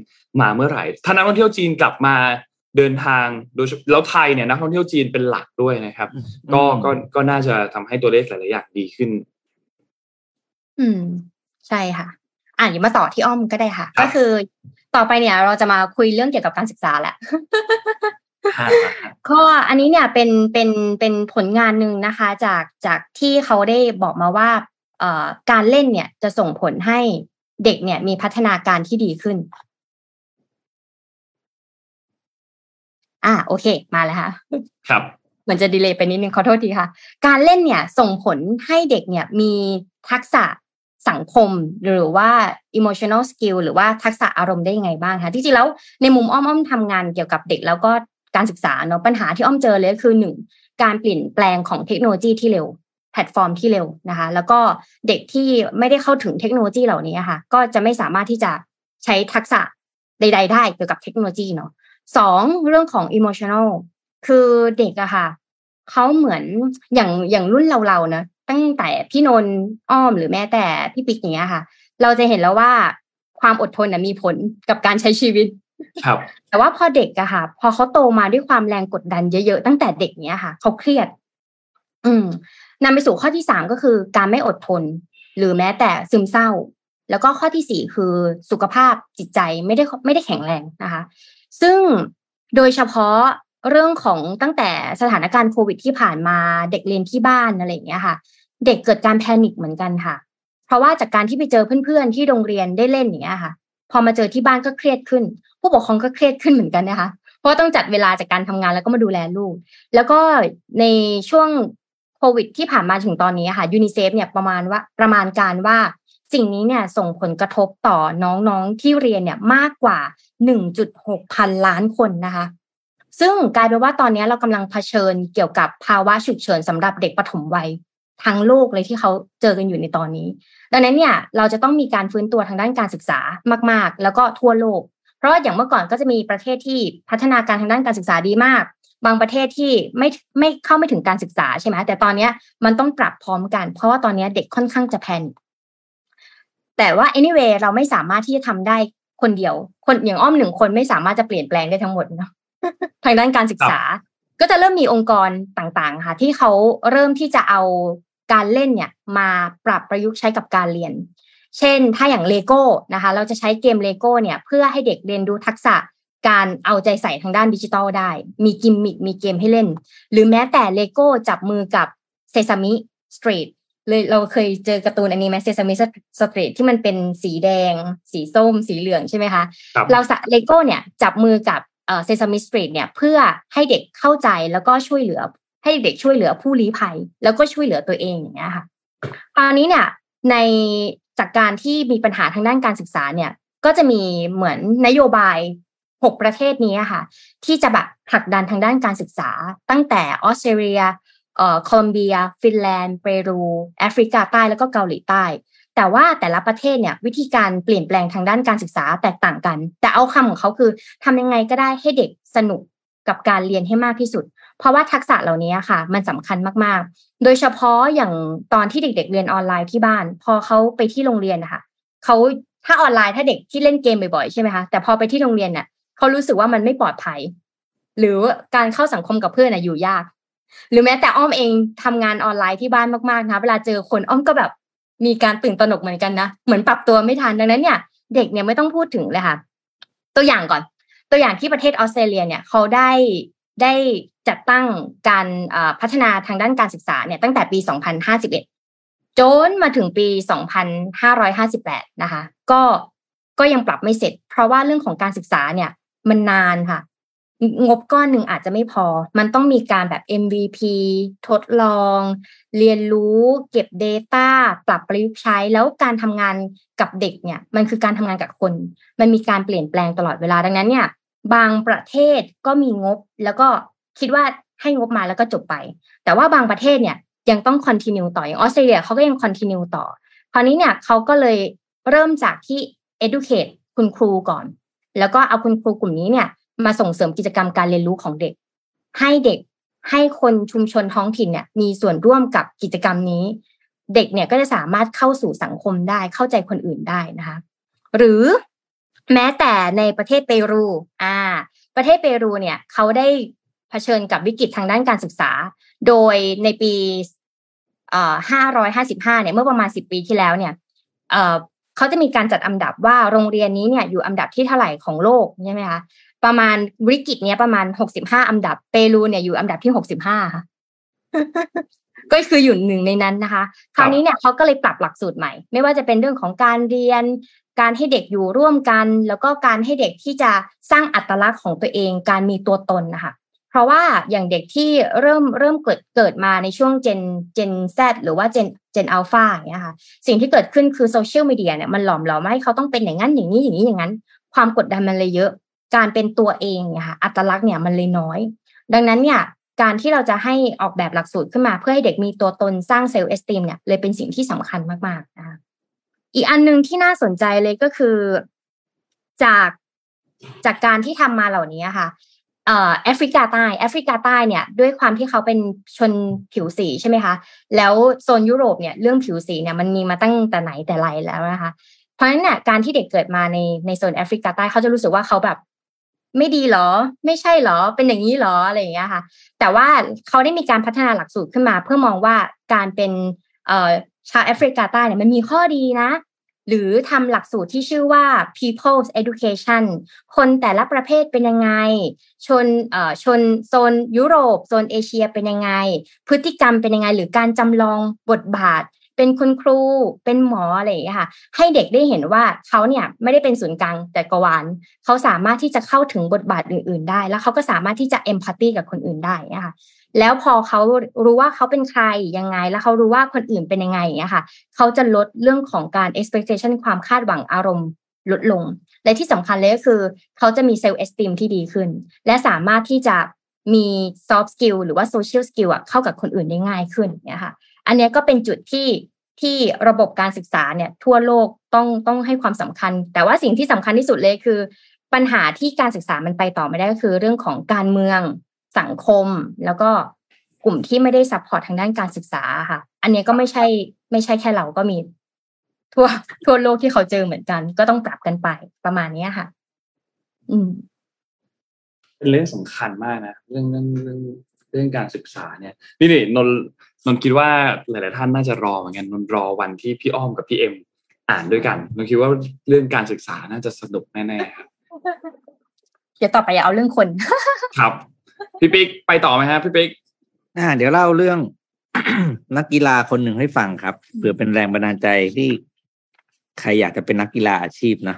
มาเมื่อไหร่ ถ้านักท่องเที่ยวจีนกลับมา เดินทางโดยแล้วไทยเนี่ยนักท่องเที่ยวจีนเป็นหลักด้วยนะครับ ก็ก็ก็น่าจะทำให้ตัวเลขหลาย ๆ อย่างดีขึ้น อืม ใช่ค่ะ อ่านมาต่อที่อ้อมก็ได้ค่ะ ก็คือ ต่อไปเนี่ย เราจะมาคุยเรื่องเกี่ยวกับการศึกษาแหละข้ออันนี้เนี่ยเป็นเป็นเป็นผลงานหนึ่งนะคะ จากจากที่เขาได้บอกมาว่าเอ่อการเล่นเนี่ยจะส่งผลให้เด็กเนี่ยมีพัฒนาการที่ดีขึ้น อ่าโอเค มาแล้วค่ะครับเหมือนจะดีเลย์ไปนิดนึงขอโทษทีค่ะ การเล่นเนี่ยส่งผลให้เด็กเนี่ยมีทักษะสังคมหรือว่า emotional skill หรือว่าทักษะอารมณ์ได้ยังไงบ้างคะที่จริงแล้วในมุมอ้อมอ้อมทำงานเกี่ยวกับเด็กแล้วก็การศึกษาเนาะปัญหาที่อ้อมเจอเลยคือหนึ่งการเปลี่ยนแปลงของเทคโนโลยีที่เร็ว แพลตฟอร์มที่เร็วนะคะ แล้วก็เด็กที่ไม่ได้เข้าถึงเทคโนโลยีเหล่านี้ค่ะ ก็จะไม่สามารถที่จะใช้ทักษะใด ๆ ได้เกี่ยวกับเทคโนโลยีเนาะ สองเรื่องของ emotional คือเด็กอะค่ะเขาเหมือนอย่างอย่างรุ่นเราๆนะตั้งแต่พี่นนอ้อมหรือแม้แต่พี่ปิ๊กอย่างเงี้ยค่ะ เราจะเห็นแล้วว่าความอดทนนะมีผลกับการใช้ชีวิต ครับ แต่ว่าพอเด็กอะค่ะ พอเขาโตมาด้วยความแรงกดดันเยอะๆตั้งแต่เด็กเนี้ยค่ะเขาเครียด อืมนำไปสู่ข้อที่สามก็คือ การไม่อดทน หรือแม้แต่ซึมเศร้า แล้วก็ข้อที่สี่คือสุขภาพจิตใจไม่ได้ไม่ได้แข็งแรงนะคะ ซึ่งโดยเฉพาะเรื่องของตั้งแต่สถานการณ์โควิดที่ผ่านมาเด็กเรียนที่บ้านอะไรอย่างเงี้ยค่ะ เด็กเกิดการแพนิคเหมือนกันค่ะ เพราะว่าจากการที่ไปเจอเพื่อนๆที่โรงเรียนได้เล่นอย่างเงี้ยค่ะ พอมาเจอที่บ้านก็เครียดขึ้น ผู้ปกครองก็เครียดขึ้นเหมือนกันนะคะ เพราะต้องจัดเวลาจากการทำงานแล้วก็มาดูแลลูก แล้วก็ในช่วงโควิดที่ผ่านมาถึงตอนนี้ค่ะยูนิเซฟเนี่ยประมาณว่าประมาณการว่า สิ่งนี้เนี่ยส่งผลกระทบต่อน้องๆที่เรียนเนี่ยมากกว่า 1.6 พันล้านคนนะคะ ซึ่งกลายเป็นว่าตอนนี้เรากำลังเผชิญเกี่ยวกับภาวะฉุกเฉินสำหรับเด็กปฐมวัยทั้งโลกเลยที่เขาเจอกันอยู่ในตอนนี้ ดังนั้นเนี่ยเราจะต้องมีการฟื้นตัวทางด้านการศึกษามาก ๆ แล้วก็ทั่วโลก เพราะอย่างเมื่อก่อนก็จะมีประเทศที่พัฒนาการทางด้านการศึกษาดีมาก บางประเทศที่ไม่ไม่เข้าไม่ถึงการศึกษาใช่ไหมแต่ตอนนี้มันต้องปรับพร้อมกัน เพราะว่าตอนนี้เด็กค่อนข้างจะแพน แต่ว่า anyway เราไม่สามารถที่จะทำได้คนเดียว คนอย่างอ้อมหนึ่งคนไม่สามารถจะเปลี่ยนแปลงได้ทั้งหมดเนาะทางด้านการศึกษา ก็จะเริ่มมีองค์กรต่างๆ ค่ะ ที่เขาเริ่มที่จะเอาการเล่นเนี่ยมาปรับประยุกต์ใช้กับการเรียน เช่น ถ้าอย่างเลโก้นะคะ เราจะใช้เกมเลโก้เนี่ย เพื่อให้เด็กเรียนรู้ทักษะการเอาใจใส่ทางด้านดิจิทัลได้ มีกิมมิคมีเกมให้เล่น หรือแม้แต่เลโก้จับมือกับ Sesame Street เลยเราเคยเจอการ์ตูนอันนี้ไหม Sesame Street ที่มันเป็นสีแดง สีส้ม สีเหลืองใช่ไหมคะเราสเลโก้เนี่ยจับมือกับ Sesame Street เนี่ยเพื่อให้เด็กเข้าใจแล้วก็ช่วยเหลือ ให้เด็กช่วยเหลือผู้ลี้ภัย แล้วก็ช่วยเหลือตัวเองอย่างเงี้ยค่ะตอนนี้เนี่ยในจากการที่มีปัญหาทางด้านการศึกษาเนี่ย ก็จะมีเหมือนนโยบายหกประเทศนี้ค่ะ ที่จะแบบผลักดันทางด้านการศึกษาตั้งแต่ออสเตรเลียเอ่อ โคลอมเบีย ฟินแลนด์ เปรูแอฟริกาใต้แล้วก็เกาหลีใต้ แต่ว่าแต่ละประเทศเนี่ยวิธีการเปลี่ยนแปลงทางด้านการศึกษาแตกต่างกัน แต่เอาคำของเขาคือทำยังไงก็ได้ให้เด็กสนุกกับการเรียนให้มากที่สุด เพราะว่าทักษะเหล่านี้ค่ะ มันสำคัญมากๆ โดยเฉพาะอย่างตอนที่เด็ก ๆ เรียนออนไลน์ที่บ้าน พอเขาไปที่โรงเรียนนะคะเขาถ้าออนไลน์ถ้าเด็กที่เล่นเกมบ่อยๆใช่ไหมคะแต่พอไปที่โรงเรียนเนี่ยเขารู้สึกว่ามันไม่ปลอดภัย หรือการเข้าสังคมกับเพื่อนอะอยู่ยาก หรือแม้แต่อ้อมเองทำงานออนไลน์ที่บ้านมากๆนะเวลาเจอคนอ้อมก็แบบมีการตื่นตระหนกเหมือนกันนะเหมือนปรับตัวไม่ทันดังนั้นเนี่ย เด็กเนี่ยไม่ต้องพูดถึงเลยค่ะ ตัวอย่างก่อน ตัวอย่างที่ประเทศออสเตรเลียเนี่ยเขาได้ได้จัดตั้งการพัฒนาทางด้านการศึกษาเนี่ยตั้งแต่ปี 2051 จนมาถึงปี 2558 นะคะ ก็ก็ยังปรับไม่เสร็จ เพราะว่าเรื่องของการศึกษาเนี่ยมันนานค่ะ งบก้อนหนึ่งอาจจะไม่พอ มันต้องมีการแบบ MVP ทดลอง เรียนรู้เก็บ Data ปรับประยุกต์ใช้ แล้วการทำงานกับเด็กเนี่ย มันคือการทำงานกับคน มันมีการเปลี่ยนแปลงตลอดเวลาดังนั้นเนี่ย บางประเทศก็มีงบ แล้วก็คิดว่าให้งบมาแล้วก็จบไป แต่ว่าบางประเทศเนี่ยยังต้องคอนติเนียต่ออย่างออสเตรเลียเขาก็ยังคอนติเนียต่อ คราวนี้เนี่ยเขาก็เลยเริ่มจากที่ educate คุณครูก่อน แล้วก็เอาคุณครูกลุ่มนี้เนี่ย มาส่งเสริมกิจกรรมการเรียนรู้ของเด็ก ให้เด็กให้คนชุมชนท้องถิ่นเนี่ย มีส่วนร่วมกับกิจกรรมนี้ เด็กเนี่ยก็จะสามารถเข้าสู่สังคมได้เข้าใจคนอื่นได้นะคะ หรือแม้แต่ในประเทศเปรู อ่า ประเทศเปรูเนี่ยเขาได้เผชิญกับวิกฤตทางด้านการศึกษา โดยในปีเอ่อห้าร้อยห้าสิบห้าเนี่ย เมื่อประมาณสิบปีที่แล้วเนี่ยเอ่อเขาจะมีการจัดอันดับว่าโรงเรียนนี้เนี่ยอยู่อันดับที่เท่าไหร่ของโลกใช่ไหมคะ ประมาณวิกฤตเนี้ยประมาณหกสิบห้าอันดับเปรูเนี่ยอยู่อันดับที่หกสิบห้าค่ะก็คืออยู่หนึ่งในนั้นนะคะ คราวนี้เนี่ยเขาก็เลยปรับหลักสูตรใหม่ ไม่ว่าจะเป็นเรื่องของการเรียน การให้เด็กอยู่ร่วมกัน แล้วก็การให้เด็กที่จะสร้างอัตลักษณ์ของตัวเอง การมีตัวตนนะคะเพราะว่าอย่างเด็กที่เริ่มเริ่มเกิดเกิดมาในช่วงเจนเจนแซหรือว่าเจนเจนอัลฟาอย่างเงี้ยค่ะ สิ่งที่เกิดขึ้นคือโซเชียลมีเดียเนี่ยมันหลอมหลอมให้เขาต้องเป็นอย่างนั้นอย่างนี้อย่างนี้อย่างนั้น ความกดดันมันเลยเยอะ การเป็นตัวเองเนี่ยค่ะอัตลักษณ์เนี่ยมันเลยน้อย ดังนั้นเนี่ยการที่เราจะให้ออกแบบหลักสูตรขึ้นมา เพื่อให้เด็กมีตัวตนสร้างเซลล์เอสติมเนี่ยเลยเป็นสิ่งที่สำคัญมากๆนะคะอีกอันหนึ่งที่น่าสนใจเลยก็คือจากจากการที่ทำมาเหล่านี้ค่ะแอฟริกาใต้แอฟริกาใต้เนี่ยด้วยความที่เขาเป็นชนผิวสีใช่ไหมคะแล้วโซนยุโรปเนี่ยเรื่องผิวสีเนี่ยมันมีมาตั้งแต่ไหนแต่ไรแล้วนะคะ เพราะฉะนั้นเนี่ยการที่เด็กเกิดมาในในโซนแอฟริกาใต้เขาจะรู้สึกว่าเขาแบบ ไม่ดีหรอ ไม่ใช่หรอ เป็นอย่างนี้หรออะไรอย่างเงี้ยค่ะ แต่ว่าเขาได้มีการพัฒนาหลักสูตรขึ้นมา เพื่อมองว่าการเป็นเออชาวแอฟริกาใต้เนี่ยมันมีข้อดีนะ หรือทำหลักสูตรที่ชื่อว่า people's education คนแต่ละประเภทเป็นยังไง ชนเอ่อชนโซนยุโรป โซนเอเชียเป็นยังไง พฤติกรรมเป็นยังไง หรือการจำลองบทบาท เป็นคุณครูเป็นหมออะไรอย่างเงี้ยค่ะ ให้เด็กได้เห็นว่าเขาเนี่ยไม่ได้เป็นศูนย์กลางแต่กวาลเขาสามารถที่จะเข้าถึงบทบาทอื่น ๆ ได้ แล้วเขาก็สามารถที่จะเอมพัตตีกับคนอื่นได้นะคะแล้วพอเขารู้ว่าเขาเป็นใครยังไง แล้วเขารู้ว่าคนอื่นเป็นยังไงอย่างเงี้ยค่ะเขาจะลดเรื่องของการ expectation ความคาดหวังอารมณ์ลดลง และที่สำคัญเลยก็คือ เขาจะมี self esteem ที่ดีขึ้น และสามารถที่จะมี soft skill หรือว่า social skill อะเข้ากับคนอื่นได้ง่ายขึ้นเนี่ยค่ะ อันนี้ก็เป็นจุดที่ ที่ระบบการศึกษาเนี่ยทั่วโลกต้องต้องให้ความสำคัญ แต่ว่าสิ่งที่สำคัญที่สุดเลยคือ ปัญหาที่การศึกษามันไปต่อไม่ได้ก็คือ เรื่องของการเมืองสังคม แล้วก็กลุ่มที่ไม่ได้ support ทางด้านการศึกษาค่ะ อันนี้ก็ไม่ใช่ไม่ใช่แค่เราก็มี ทั่วทั่วโลกที่เขาเจอเหมือนกัน ก็ต้องปรับกันไปประมาณนี้ค่ะ อืม เป็นเรื่องสำคัญมากนะเรื่องเรื่องเรื่องเรื่องการศึกษาเนี่ย นี่นี่นน นนคิดว่าหลาย ๆ ท่านน่าจะรอเหมือนกันนนรอวันที่พี่อ้อมกับพี่เอ็มอ่านด้วยกันนนคิดว่าเรื่องการศึกษาน่าจะสนุกแน่ ๆ ครับ เดี๋ยวต่อไปอย่าเอาเรื่องคน ครับ พี่ปิ๊กไปต่อไหมฮะพี่ปิ๊กอ่า เดี๋ยวเล่าเรื่อง นักกีฬาคนหนึ่งให้ฟังครับเผื่อเป็นแรงบันดาลใจที่ใครอยากจะเป็นนักกีฬาอาชีพนะ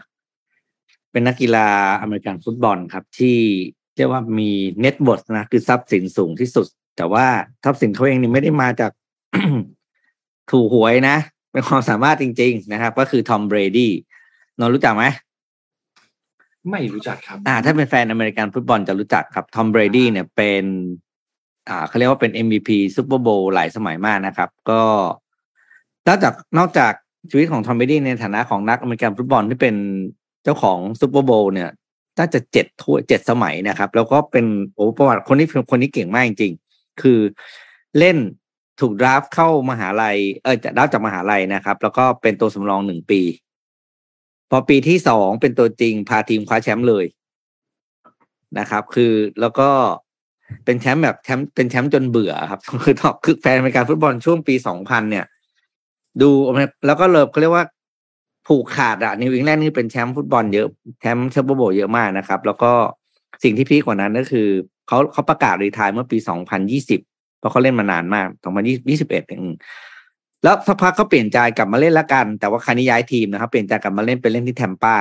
เป็นนักกีฬาอเมริกันฟุตบอลครับ ที่เรียกว่ามี net worth นะคือทรัพย์สินสูงที่สุด แต่ว่าทรัพย์สินเขาเองนี่ไม่ได้มาจากถูกหวยนะ เป็นความสามารถจริง ๆ นะครับ ก็คือทอมเบรดี้นนรู้จักไหมไม่รู้จักครับ อ่า ถ้าเป็นแฟนอเมริกันฟุตบอลจะรู้จักครับทอมเบรดี้เนี่ยเป็น อ่าเขาเรียกว่าเป็น MVP Super Bowl หลายสมัยมากนะครับ ก็นอกจากนอกจากชีวิตของทอมเบรดี้ในฐานะของนักอเมริกันฟุตบอลที่เป็นเจ้าของ Super Bowl เนี่ยน่าจะเจ็ดถ้วยเจ็ดสมัยนะครับ แล้วก็เป็นโอ้ประวัติคนนี้คนนี้เก่งมากจริงๆ คือเล่นถูก draft เข้ามหาลัย เออจะ draft จากมหาลัยนะครับ แล้วก็เป็นตัวสำรองหนึ่งปี พอปีที่สองเป็นตัวจริงพาทีมคว้าแชมป์เลยนะครับ คือแล้วก็เป็นแชมป์แบบแชมป์เป็นแชมป์จนเบื่อครับ คือตอบคือแฟนอเมริกันฟุตบอลช่วงปีสองพันเนี่ย ดูแล้วก็เลิฟเขาเรียกว่าผูกขาดอะนิวอิงแลนด์นี่เป็นแชมป์ฟุตบอลเยอะแชมป์ champion bowl เยอะมากนะครับ แล้วก็สิ่งที่ peak กว่านั้นก็คือ เขาเขาประกาศ retire เมื่อปีสองพันยี่สิบเพราะเขาเล่นมานานมากสองพันยี่สิบเอ็ดเองแล้วสักพักเขาเปลี่ยนใจกลับมาเล่นละกัน แต่ว่าครานี้ย้ายทีมนะครับ เปลี่ยนใจกลับมาเล่นไปเล่นที่แทมปา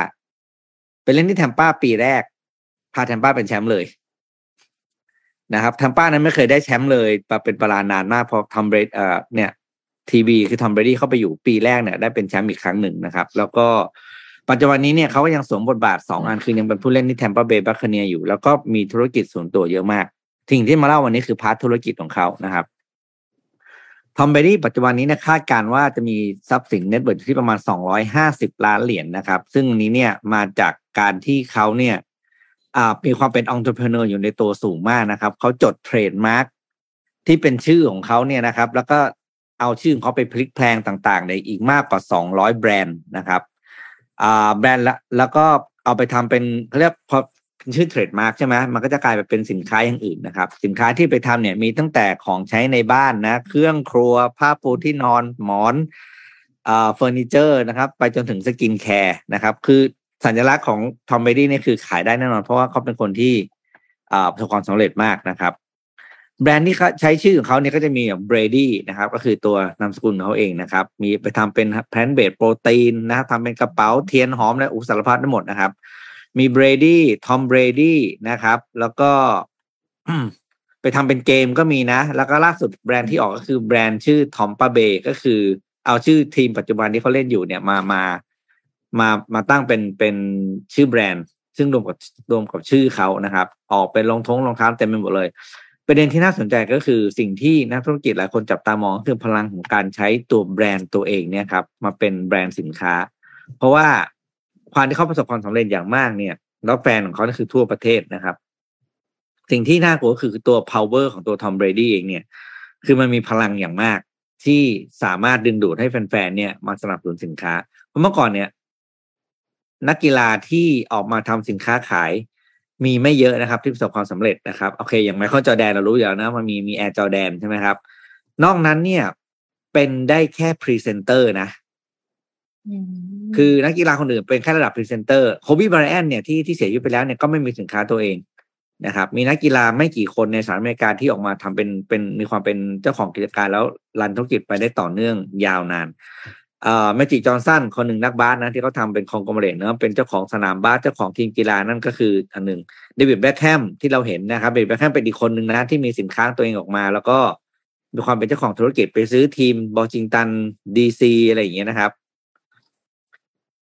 ไปเล่นที่แทมปาปีแรก พาแทมปาเป็นแชมป์เลยนะครับแทมปานั้นไม่เคยได้แชมป์เลยเป็นเวลานานมากพอทอมเบรดี้เอ่อเนี่ย TB คือทอมเบรดี้เข้าไปอยู่ปีแรกเนี่ยได้เป็นแชมป์อีกครั้งหนึ่งนะครับ แล้วก็ ปัจจุบันนี้เนี่ยเขาก็ยังสวมบทบาทสองอันคือยังเป็นผู้เล่นที่ Tampa Bay Buccaneers อยู่ แล้วก็มีธุรกิจส่วนตัวเยอะมากสิ่งที่มาเล่าวันนี้คือ part ธุรกิจของเขานะครับทอมเบรดี้ปัจจุบันนี้เนี่ยคาดการว่าจะมีทรัพย์สิน net worth ที่ประมาณสองร้อยห้าสิบล้านเหรียญนนะครับ ซึ่งนี้เนี่ยมาจากการที่เขาเนี่ยอ่ามีความเป็นองค์ประกอบอยู่ในตัวสูงมากนะครับ เขาจด trademark ที่เป็นชื่อของเขาเนี่ยนะครับ แล้วก็เอาชื่อของเขาไปพลิกแพลงต่างๆในอีกมากกว่า 200 แบรนด์นะครับอ่า แบรนด์ละแล้วก็เอาไปทำเป็นเขาเรียกพอชื่อ trademark ใช่ไหมมันก็จะกลายไปเป็นสินค้าอย่างอื่นนะครับ สินค้าที่ไปทำเนี่ยมีตั้งแต่ของใช้ในบ้านนะ เครื่องครัวผ้าปูที่นอนหมอนอ่าเฟอร์นิเจอร์นะครับ ไปจนถึง skincare นะครับ คือสัญลักษณ์ของทอมเบรดี้เนี่ยคือขายได้แน่นอน เพราะว่าเขาเป็นคนที่อ่าประสบความสำเร็จมากนะครับ แบรนด์ที่เขาใช้ชื่อของเขาเนี่ยก็จะมีแบบเบรดี้นะครับ ก็คือตัวนามสกุลของเขาเองนะครับ มีไปทำเป็น plant-based โปรตีนนะครับทำเป็นกระเป๋าเทียนหอมและอุสารพัดทั้งหมดนะครับ มีเบรดี้ทอมเบรดี้นะครับ แล้วก็ไปทำเป็นเกมก็มีนะ แล้วก็ล่าสุดแบรนด์ที่ออกก็คือแบรนด์ชื่อทอมปาเบก็คือ เอาชื่อทีมปัจจุบันที่เขาเล่นอยู่เนี่ยมามามามาตั้งเป็นเป็นชื่อแบรนด์ ซึ่งรวมกับรวมกับชื่อเขานะครับ ออกเป็นรองท้องรองเท้าเต็มไปหมดเลย ประเด็นที่น่าสนใจก็คือสิ่งที่นักธุรกิจหลายคนจับตามองคือพลังของการใช้ตัวแบรนด์ตัวเองเนี่ยครับมาเป็นแบรนด์สินค้า เพราะว่าความที่เขาประสบความสำเร็จอย่างมากเนี่ยแล้วแฟนของเขาคือทั่วประเทศนะครับ สิ่งที่น่ากลัวคือตัว power ของตัวทอมเบรดี้เองเนี่ย คือมันมีพลังอย่างมากที่สามารถดึงดูดให้แฟนๆเนี่ยมาสนับสนุนสินค้า เพราะเมื่อก่อนเนี่ย นักกีฬาที่ออกมาทำสินค้าขาย มีไม่เยอะนะครับ ที่ประสบความสำเร็จนะครับโอเค อย่างไมเคิลจอแดนเรารู้อยู่แล้วนะมันมีมีแอร์จอแดนใช่ไหมครับ นอกนั้นเนี่ย เป็นได้แค่พรีเซนเตอร์นะคือนักกีฬาคนอื่นเป็นแค่ระดับพรีเซนเตอร์โคบีไบรอันเนี่ยที่ที่เสียชีวิตไปแล้วเนี่ยก็ไม่มีสินค้าตัวเองนะครับ มีนักกีฬาไม่กี่คนในสหรัฐอเมริกาที่ออกมาทำเป็นเป็นมีความเป็นเจ้าของกิจการแล้ว run ธุรกิจไปได้ต่อเนื่องยาวนาน เอ่อแมจิกจอห์นสันคนหนึ่งนักบาสนะที่เขาทำเป็น conglomerate นะเป็นเจ้าของสนามบาสเจ้าของทีมกีฬานั่นก็คืออันหนึ่งเดวิดเบคแฮมที่เราเห็นนะครับเดวิดเบคแฮมเป็นอีกคนหนึ่งนะที่มีสินค้าตัวเองออกมา แล้วก็มีความเป็นเจ้าของธุรกิจไปซื้อทีมวอชิงตันดีซีอะไรอย่างเงี้ยนะครับ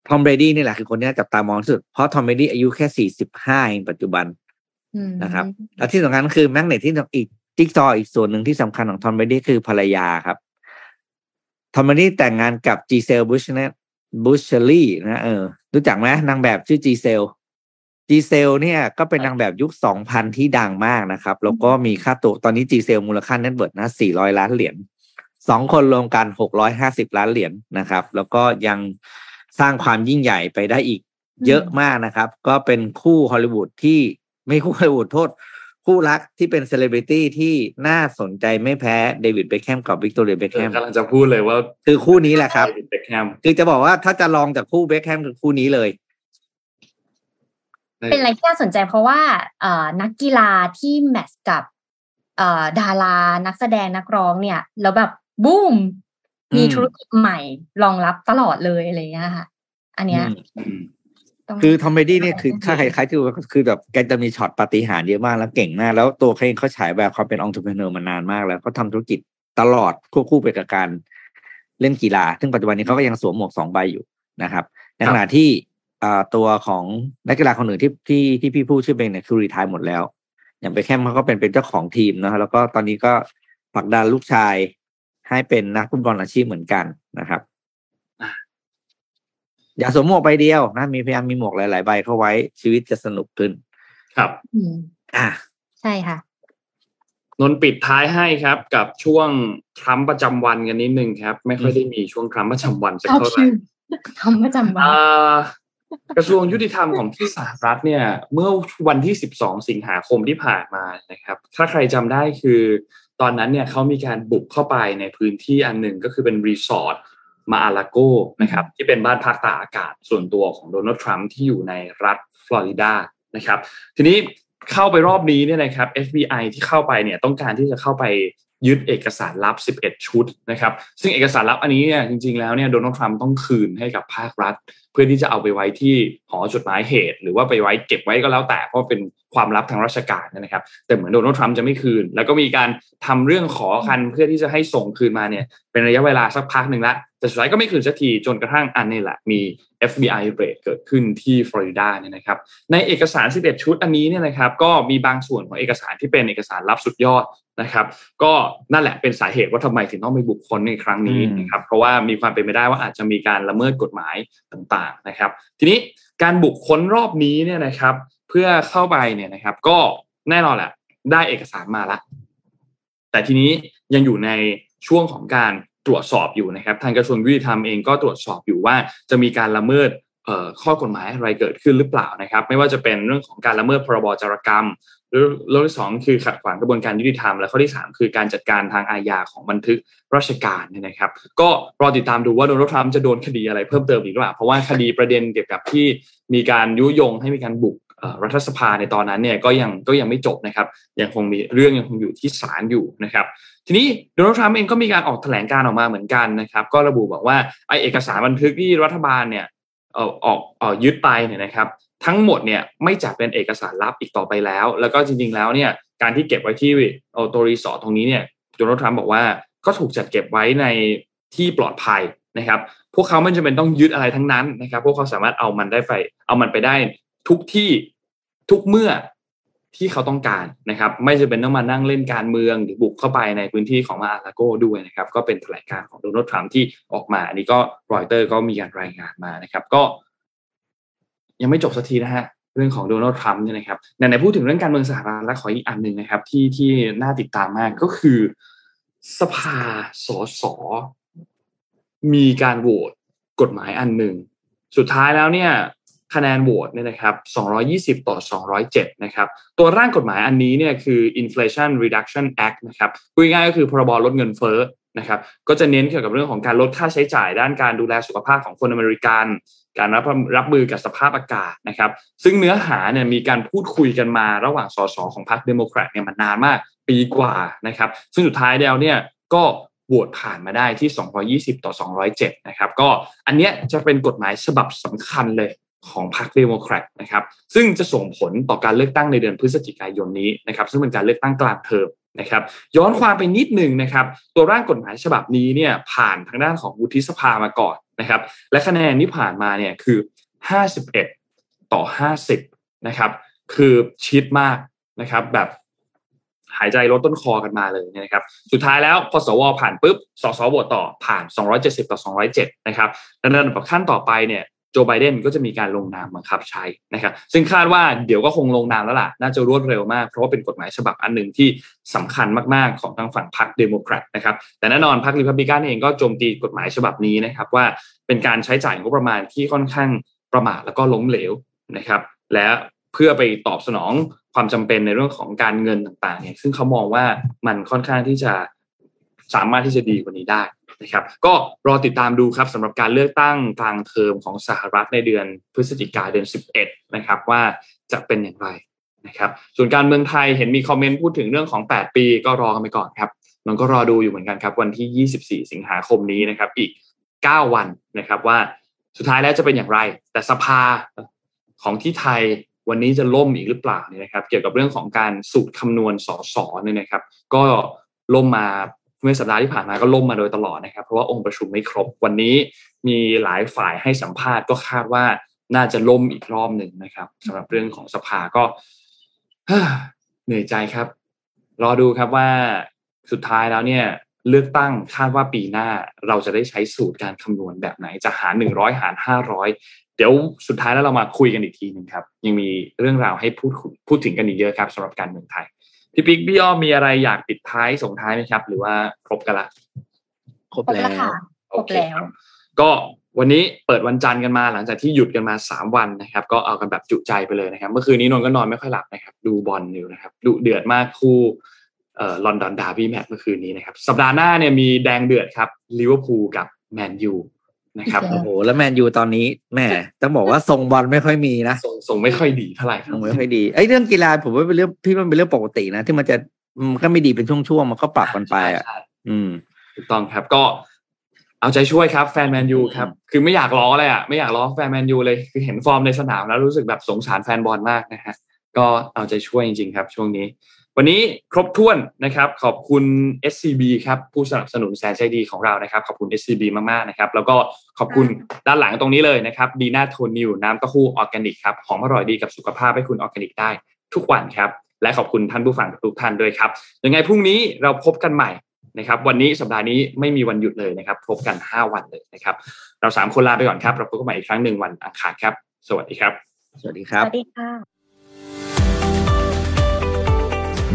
ทอมเบรดี้นี่แหละคือคนที่จับตามองที่สุด เพราะทอมเบรดี้อายุแค่สี่สิบห้าเองปัจจุบันนะครับ และที่สำคัญคือ magnet ที่อีกจิ๊กซอว์อีกส่วนหนึ่งที่สำคัญของทอมเบรดี้คือภรรยาครับ ทอมเบรดี้แต่งงานกับจีเซลบุชเนตบุชเชอรี่นะเออรู้จักไหมนางแบบชื่อจีเซลจีเซลเนี่ยก็เป็นนางแบบยุคสองพันที่ดังมากนะครับ แล้วก็มีค่าตัวตอนนี้จีเซลมูลค่า net worth นะสี่ร้อยล้านเหรียญสองคนรวมกันหกร้อยห้าสิบล้านเหรียญนะครับ แล้วก็ยังสร้างความยิ่งใหญ่ไปได้อีกเยอะมากนะครับ ก็เป็นคู่ฮอลลีวูดที่ไม่คู่ฮอลลีวูดโทษ คู่รักที่เป็นเซเลบริตี้ที่น่าสนใจไม่แพ้เดวิดเบคแฮมกับวิกตอเรียเบคแฮมกำลังจะพูดเลยว่า คือคู่นี้แหละครับเบคแฮมคือจะบอกว่าถ้าจะรองจากคู่เบคแฮมคือคู่นี้เลย เป็นอะไรที่น่าสนใจเพราะว่าเอ่อนักกีฬาที่ match กับเอ่อดารานักแสดงนักร้องเนี่ย แล้วแบบบูมมีธุรกิจใหม่รองรับตลอดเลยอะไรเงี้ยค่ะ อันเนี้ย คือทอมเบดี้เนี่ยคือถ้าใครๆที่ดูคือแบบแกจะมีช็อตปฏิหารเยอะมากแล้วเก่งมาก แล้วตัวเขาเองเขาฉายแบบความเป็นองค์ประกอบมานานมากแล้วเขาทาธุรกิจตลอดควบคู่ไปกับการเล่นกีฬา ซึ่งปัจจุบันนี้เขาก็ยังสวมหมวกสองใบอยู่นะครับ ในขณะที่ตัวของนักกีฬาคนอื่นที่ที่ที่พี่พูดชื่อเบงเนี่ยคือรีทายหมดแล้ว อย่างไปแค่เขาก็เป็นเป็นเจ้าของทีมนะแล้วก็ตอนนี้ก็ผลักดันลูกชายให้เป็นนักฟุตบอลอาชีพเหมือนกันนะครับ อย่าสวมหมวกใบเดียวนะมีพยายามมีหมวกหลาย ๆ ใบเข้าไว้ชีวิตจะสนุกขึ้น ครับอ่าใช่ค่ะนนปิดท้ายให้ครับ กับช่วงทรัมป์ประจำวันกันนิดนึงครับ ไม่ค่อยได้มีช่วงทรัมป์ประจำวันสักเท่าไหร่ทรัมป์ประจำวันกระทรวงยุติธรรมของที่สหรัฐเนี่ย เมื่อวันที่สิบสองสิงหาคมที่ผ่านมานะครับ ถ้าใครจำได้คือ ตอนนั้นเนี่ยเขามีการบุกเข้าไปในพื้นที่อันหนึ่งก็คือเป็นรีสอร์ท มาอาลาโกนะครับที่เป็นบ้านพักตากอากาศส่วนตัวของโดนัลด์ทรัมป์ที่อยู่ในรัฐฟลอริดานะครับทีนี้เข้าไปรอบนี้เนี่ยนะครับ FBI ที่เข้าไปเนี่ยต้องการที่จะเข้าไปยึดเอกสารลับ 11 ชุดนะครับ ซึ่งเอกสารลับอันนี้เนี่ยจริงๆ แล้วเนี่ยโดนัลด์ทรัมป์ต้องคืนให้กับภาครัฐ เพื่อที่จะเอาไปไว้ที่หอจดหมายเหตุ หรือว่าไปไว้เก็บไว้ก็แล้วแต่เพราะเป็นความลับทางราชการนะครับ แต่เหมือนโดนัลด์ทรัมป์จะไม่คืน แล้วก็มีการทำเรื่องขอคันเพื่อที่จะให้ส่งคืนมาเนี่ยเป็นระยะเวลาสักพักหนึ่งละ แต่สุดท้ายก็ไม่คืนสักทีจนกระทั่งอันนี้แหละมี FBI เรดเกิดขึ้นที่ฟลอริดาเนี่ยนะครับในเอกสาร 11 ชุดอันนี้เนี่ยนะครับก็มีบางส่วนของเอกสารที่เป็นเอกสารลับสุดยอดนะครับก็นั่นแหละเป็นสาเหตุว่าทำไมถึงต้องไปบุคคลในครั้งนี้นะครับเพราะว่ามีความเป็นไปได้ว่าอาจจะมีการละเมิดกฎหมายต่างๆนะครับ ทีนี้การบุคคลรอบนี้เนี่ยนะครับ เพื่อเข้าไปเนี่ยนะครับ ก็แน่นอนแหละได้เอกสารมาละแต่ทีนี้ยังอยู่ในช่วงของการ ตรวจสอบอยู่นะครับทางกระทรวงยุติธรรมเองก็ตรวจสอบอยู่ว่าจะมีการละเมิดข้อกฎหมายอะไรเกิดขึ้นหรือเปล่านะครับ ไม่ว่าจะเป็นเรื่องของการละเมิดพรบจารกรรมหรือเรื่องที่สองคือขัดขวางกระบวนการยุติธรรม และข้อที่สามคือการจัดการทางอาญาของบันทึกราชการเนี่ยนะครับ ก็รอติดตามดูว่าโดนัลด์ทรัมป์จะโดนคดีอะไรเพิ่มเติมอีกหรือเปล่าเพราะว่าคดีประเด็นเกี่ยวกับที่มีการยุยงให้มีการบุกรัฐสภาในตอนนั้นเนี่ยก็ยังก็ยังไม่จบนะครับ ยังคงมีเรื่องยังคงอยู่ที่ศาลอยู่นะครับ ทีนี้โดนัลด์ทรัมป์เองก็มีการออกแถลงการออกมาเหมือนกันนะครับ ก็ระบุบอกว่าไอเอกสารบันทึกที่รัฐบาลเนี่ยออกออกยึดไปเนี่ยนะครับ ทั้งหมดเนี่ยไม่จัดเป็นเอกสารลับอีกต่อไปแล้ว แล้วก็จริง ๆ แล้วเนี่ยการที่เก็บไว้ที่ตัวรีสอร์ตรงนี้เนี่ยโดนัลด์ทรัมป์บอกว่าก็ถูกจัดเก็บไว้ในที่ปลอดภัยนะครับ พวกเขาไม่จำเป็นต้องยึดอะไรทั้งนั้นนะครับ พวกเขาสามารถเอามันได้ไป เอามันไปได้ทุกที่ทุกเมื่อ ที่เขาต้องการนะครับ ไม่จำเป็นต้องมานั่งเล่นการเมืองหรือบุกเข้าไปในพื้นที่ของมาอาลาโกด้วยนะครับ ก็เป็นแถลงการของโดนัลด์ทรัมป์ที่ออกมา อันนี้ก็รอยเตอร์ก็มีการรายงานมานะครับ ก็ ยังไม่จบสักทีนะฮะเรื่องของโดนัลด์ทรัมป์เนี่ยนะครับในพูดถึงเรื่องการเมืองสหรัฐและขออีกอันหนึ่งนะครับ ที่ที่น่าติดตามมากก็คือ สภาสสมีการโหวตกฎหมายอันหนึ่งสุดท้ายแล้วเนี่ย คะแนนโหวตเนี่ยนะครับ 220 ต่อ 207 นะครับ ตัวร่างกฎหมายอันนี้เนี่ยคือ Inflation Reduction Act นะครับพูดง่ายก็คือพรบลดเงินเฟ้อนะครับ ก็จะเน้นเกี่ยวกับเรื่องของการลดค่าใช้จ่ายด้านการดูแลสุขภาพของคนอเมริกัน การรับรับมือกับสภาพอากาศนะครับ ซึ่งเนื้อหาเนี่ยมีการพูดคุยกันมาระหว่างสสของพรรคเดโมแครตเนี่ยมานานมากปีกว่านะครับ ซึ่งสุดท้ายแล้วเนี่ยก็โหวตผ่านมาได้ที่ 220 ต่อ 207 นะครับ ก็อันเนี้ยจะเป็นกฎหมายฉบับสำคัญเลย ของพรรคเดโมแครตนะครับซึ่งจะส่งผลต่อการเลือกตั้งในเดือนพฤศจิกายนนี้นะครับซึ่งเป็นการเลือกตั้งกลางเทอมนะครับย้อนความไปนิดหนึ่งนะครับตัวร่างกฎหมายฉบับนี้เนี่ยผ่านทางด้านของวุฒิสภามาก่อนนะครับและคะแนนที่ผ่านมาเนี่ยคือ 51 ต่อ 50นะครับคือชิดมากนะครับแบบหายใจลดต้นคอกันมาเลยนะครับ สุดท้ายแล้วพอสวผ่านปุ๊บ สสโหวตต่อผ่าน 270 ต่อ 207 นะครับดังนั้นขั้นต่อไปเนี่ย โจไบเดนก็จะมีการลงนามบังคับใช้นะครับซึ่งคาดว่าเดี๋ยวก็คงลงนามแล้วล่ะ น่าจะรวดเร็วมาก เพราะว่าเป็นกฎหมายฉบับอันหนึ่งที่สำคัญมากๆของทางฝั่งพรรคเดโมแครตนะครับแต่แน่นอนพรรคริพับลิกันเองก็โจมตีกฎหมายฉบับนี้นะครับว่าเป็นการใช้จ่ายงบประมาณที่ค่อนข้างประมาทแล้วก็ล้มเหลวนะครับและเพื่อไปตอบสนองความจำเป็นในเรื่องของการเงินต่างๆเนี่ยซึ่งเขามองว่ามันค่อนข้างที่จะสามารถที่จะดีกว่านี้ได้ นะครับก็รอติดตามดูครับสำหรับการเลือกตั้งกลางเทอมของสหรัฐในเดือนพฤศจิกาเดือน 11 นะครับว่าจะเป็นอย่างไรนะครับส่วนการเมืองไทยเห็นมีคอมเมนต์พูดถึงเรื่องของ 8 ปีก็รอกันไปก่อนครับมันก็รอดูอยู่เหมือนกันครับวันที่ 24 สิงหาคมนี้นะครับอีก 9 วันนะครับว่าสุดท้ายแล้วจะเป็นอย่างไร แต่สภาของที่ไทยวันนี้จะล่มอีกหรือเปล่าเนี่ยนะครับ เกี่ยวกับเรื่องของการสูตรคำนวณสสเนี่ยนะครับ ก็ล่มมา เมื่อสัปดาห์ที่ผ่านมาก็ล่มมาโดยตลอดนะครับ เพราะว่าองค์ประชุมไม่ครบ วันนี้มีหลายฝ่ายให้สัมภาษณ์ก็คาดว่าน่าจะล่มอีกรอบหนึ่งนะครับสำหรับเรื่องของสภาก็เหนื่อยใจครับ รอดูครับว่าสุดท้ายแล้วเนี่ยเลือกตั้งคาดว่าปีหน้าเราจะได้ใช้สูตรการคำนวณแบบไหนจะหารหนึ่งร้อยหารห้าร้อยเดี๋ยวสุดท้ายแล้วเรามาคุยกันอีกทีหนึ่งครับ ยังมีเรื่องราวให้พูดพูดถึงกันอีกเยอะครับสำหรับการเมืองไทย พี่ปิ๊กพี่อ้อมีอะไรอยากปิดท้ายส่งท้ายไหมครับ หรือว่าครบกันละครบแล้วครบแล้วก็วันนี้เปิดวันจันทร์กันมาหลังจากที่หยุดกันมาสามวันนะครับ ก็เอากันแบบจุใจไปเลยนะครับ เมื่อคืนนี้นนก็นอนไม่ค่อยหลับนะครับ ดูบอลอยู่นะครับดูเดือดมากคู่เอ่อลอนดอนดาร์บี้แมตช์เมื่อคืนนี้นะครับ สัปดาห์หน้าเนี่ยมีแดงเดือดครับลิเวอร์พูลกับแมนยู นะครับโอ้โหแล้วแมนยูตอนนี้แม่ต้องบอกว่าทรงบอลไม่ค่อยมีนะทรงทรงไม่ค่อยดีเท่าไหร่ครับทรงไม่ค่อยดีไอ้เรื่องกีฬาผมว่าเป็นเรื่องพี่มันเป็นเรื่องปกตินะ ที่มันจะมันก็ไม่ดีเป็นช่วงๆมันก็ปรับกันไปอะใช่อืมถูกต้องครับก็เอาใจช่วยครับแฟนแมนยูครับคือไม่อยากล้อเลยอะไม่อยากล้อแฟนแมนยูเลยคือเห็นฟอร์มในสนามแล้วรู้สึกแบบสงสารแฟนบอลมากนะฮะก็เอาใจช่วยจริงๆครับ ช่วงนี้ วันนี้ครบถ้วนนะครับ ขอบคุณ SCB ครับผู้สนับสนุนแสนใจดีของเรานะครับ ขอบคุณ SCB มากๆนะครับ แล้วก็ขอบคุณด้านหลังตรงนี้เลยนะครับดีน่าโทนิวน้ำเต้าหู้ออร์แกนิกครับหอมอร่อยดีกับสุขภาพให้คุณออร์แกนิกได้ทุกวันครับ และขอบคุณท่านผู้ฟังทุกท่านด้วยครับยังไงพรุ่งนี้เราพบกันใหม่นะครับวันนี้สัปดาห์นี้ไม่มีวันหยุดเลยนะครับพบกัน 5 วันเลยนะครับ เราสามคนลาไปก่อนครับเราพบกันใหม่อีกครั้งหนึ่งวันอังคารครับ สวัสดีครับ สวัสดีคสรับวัสวัสดีค่ะ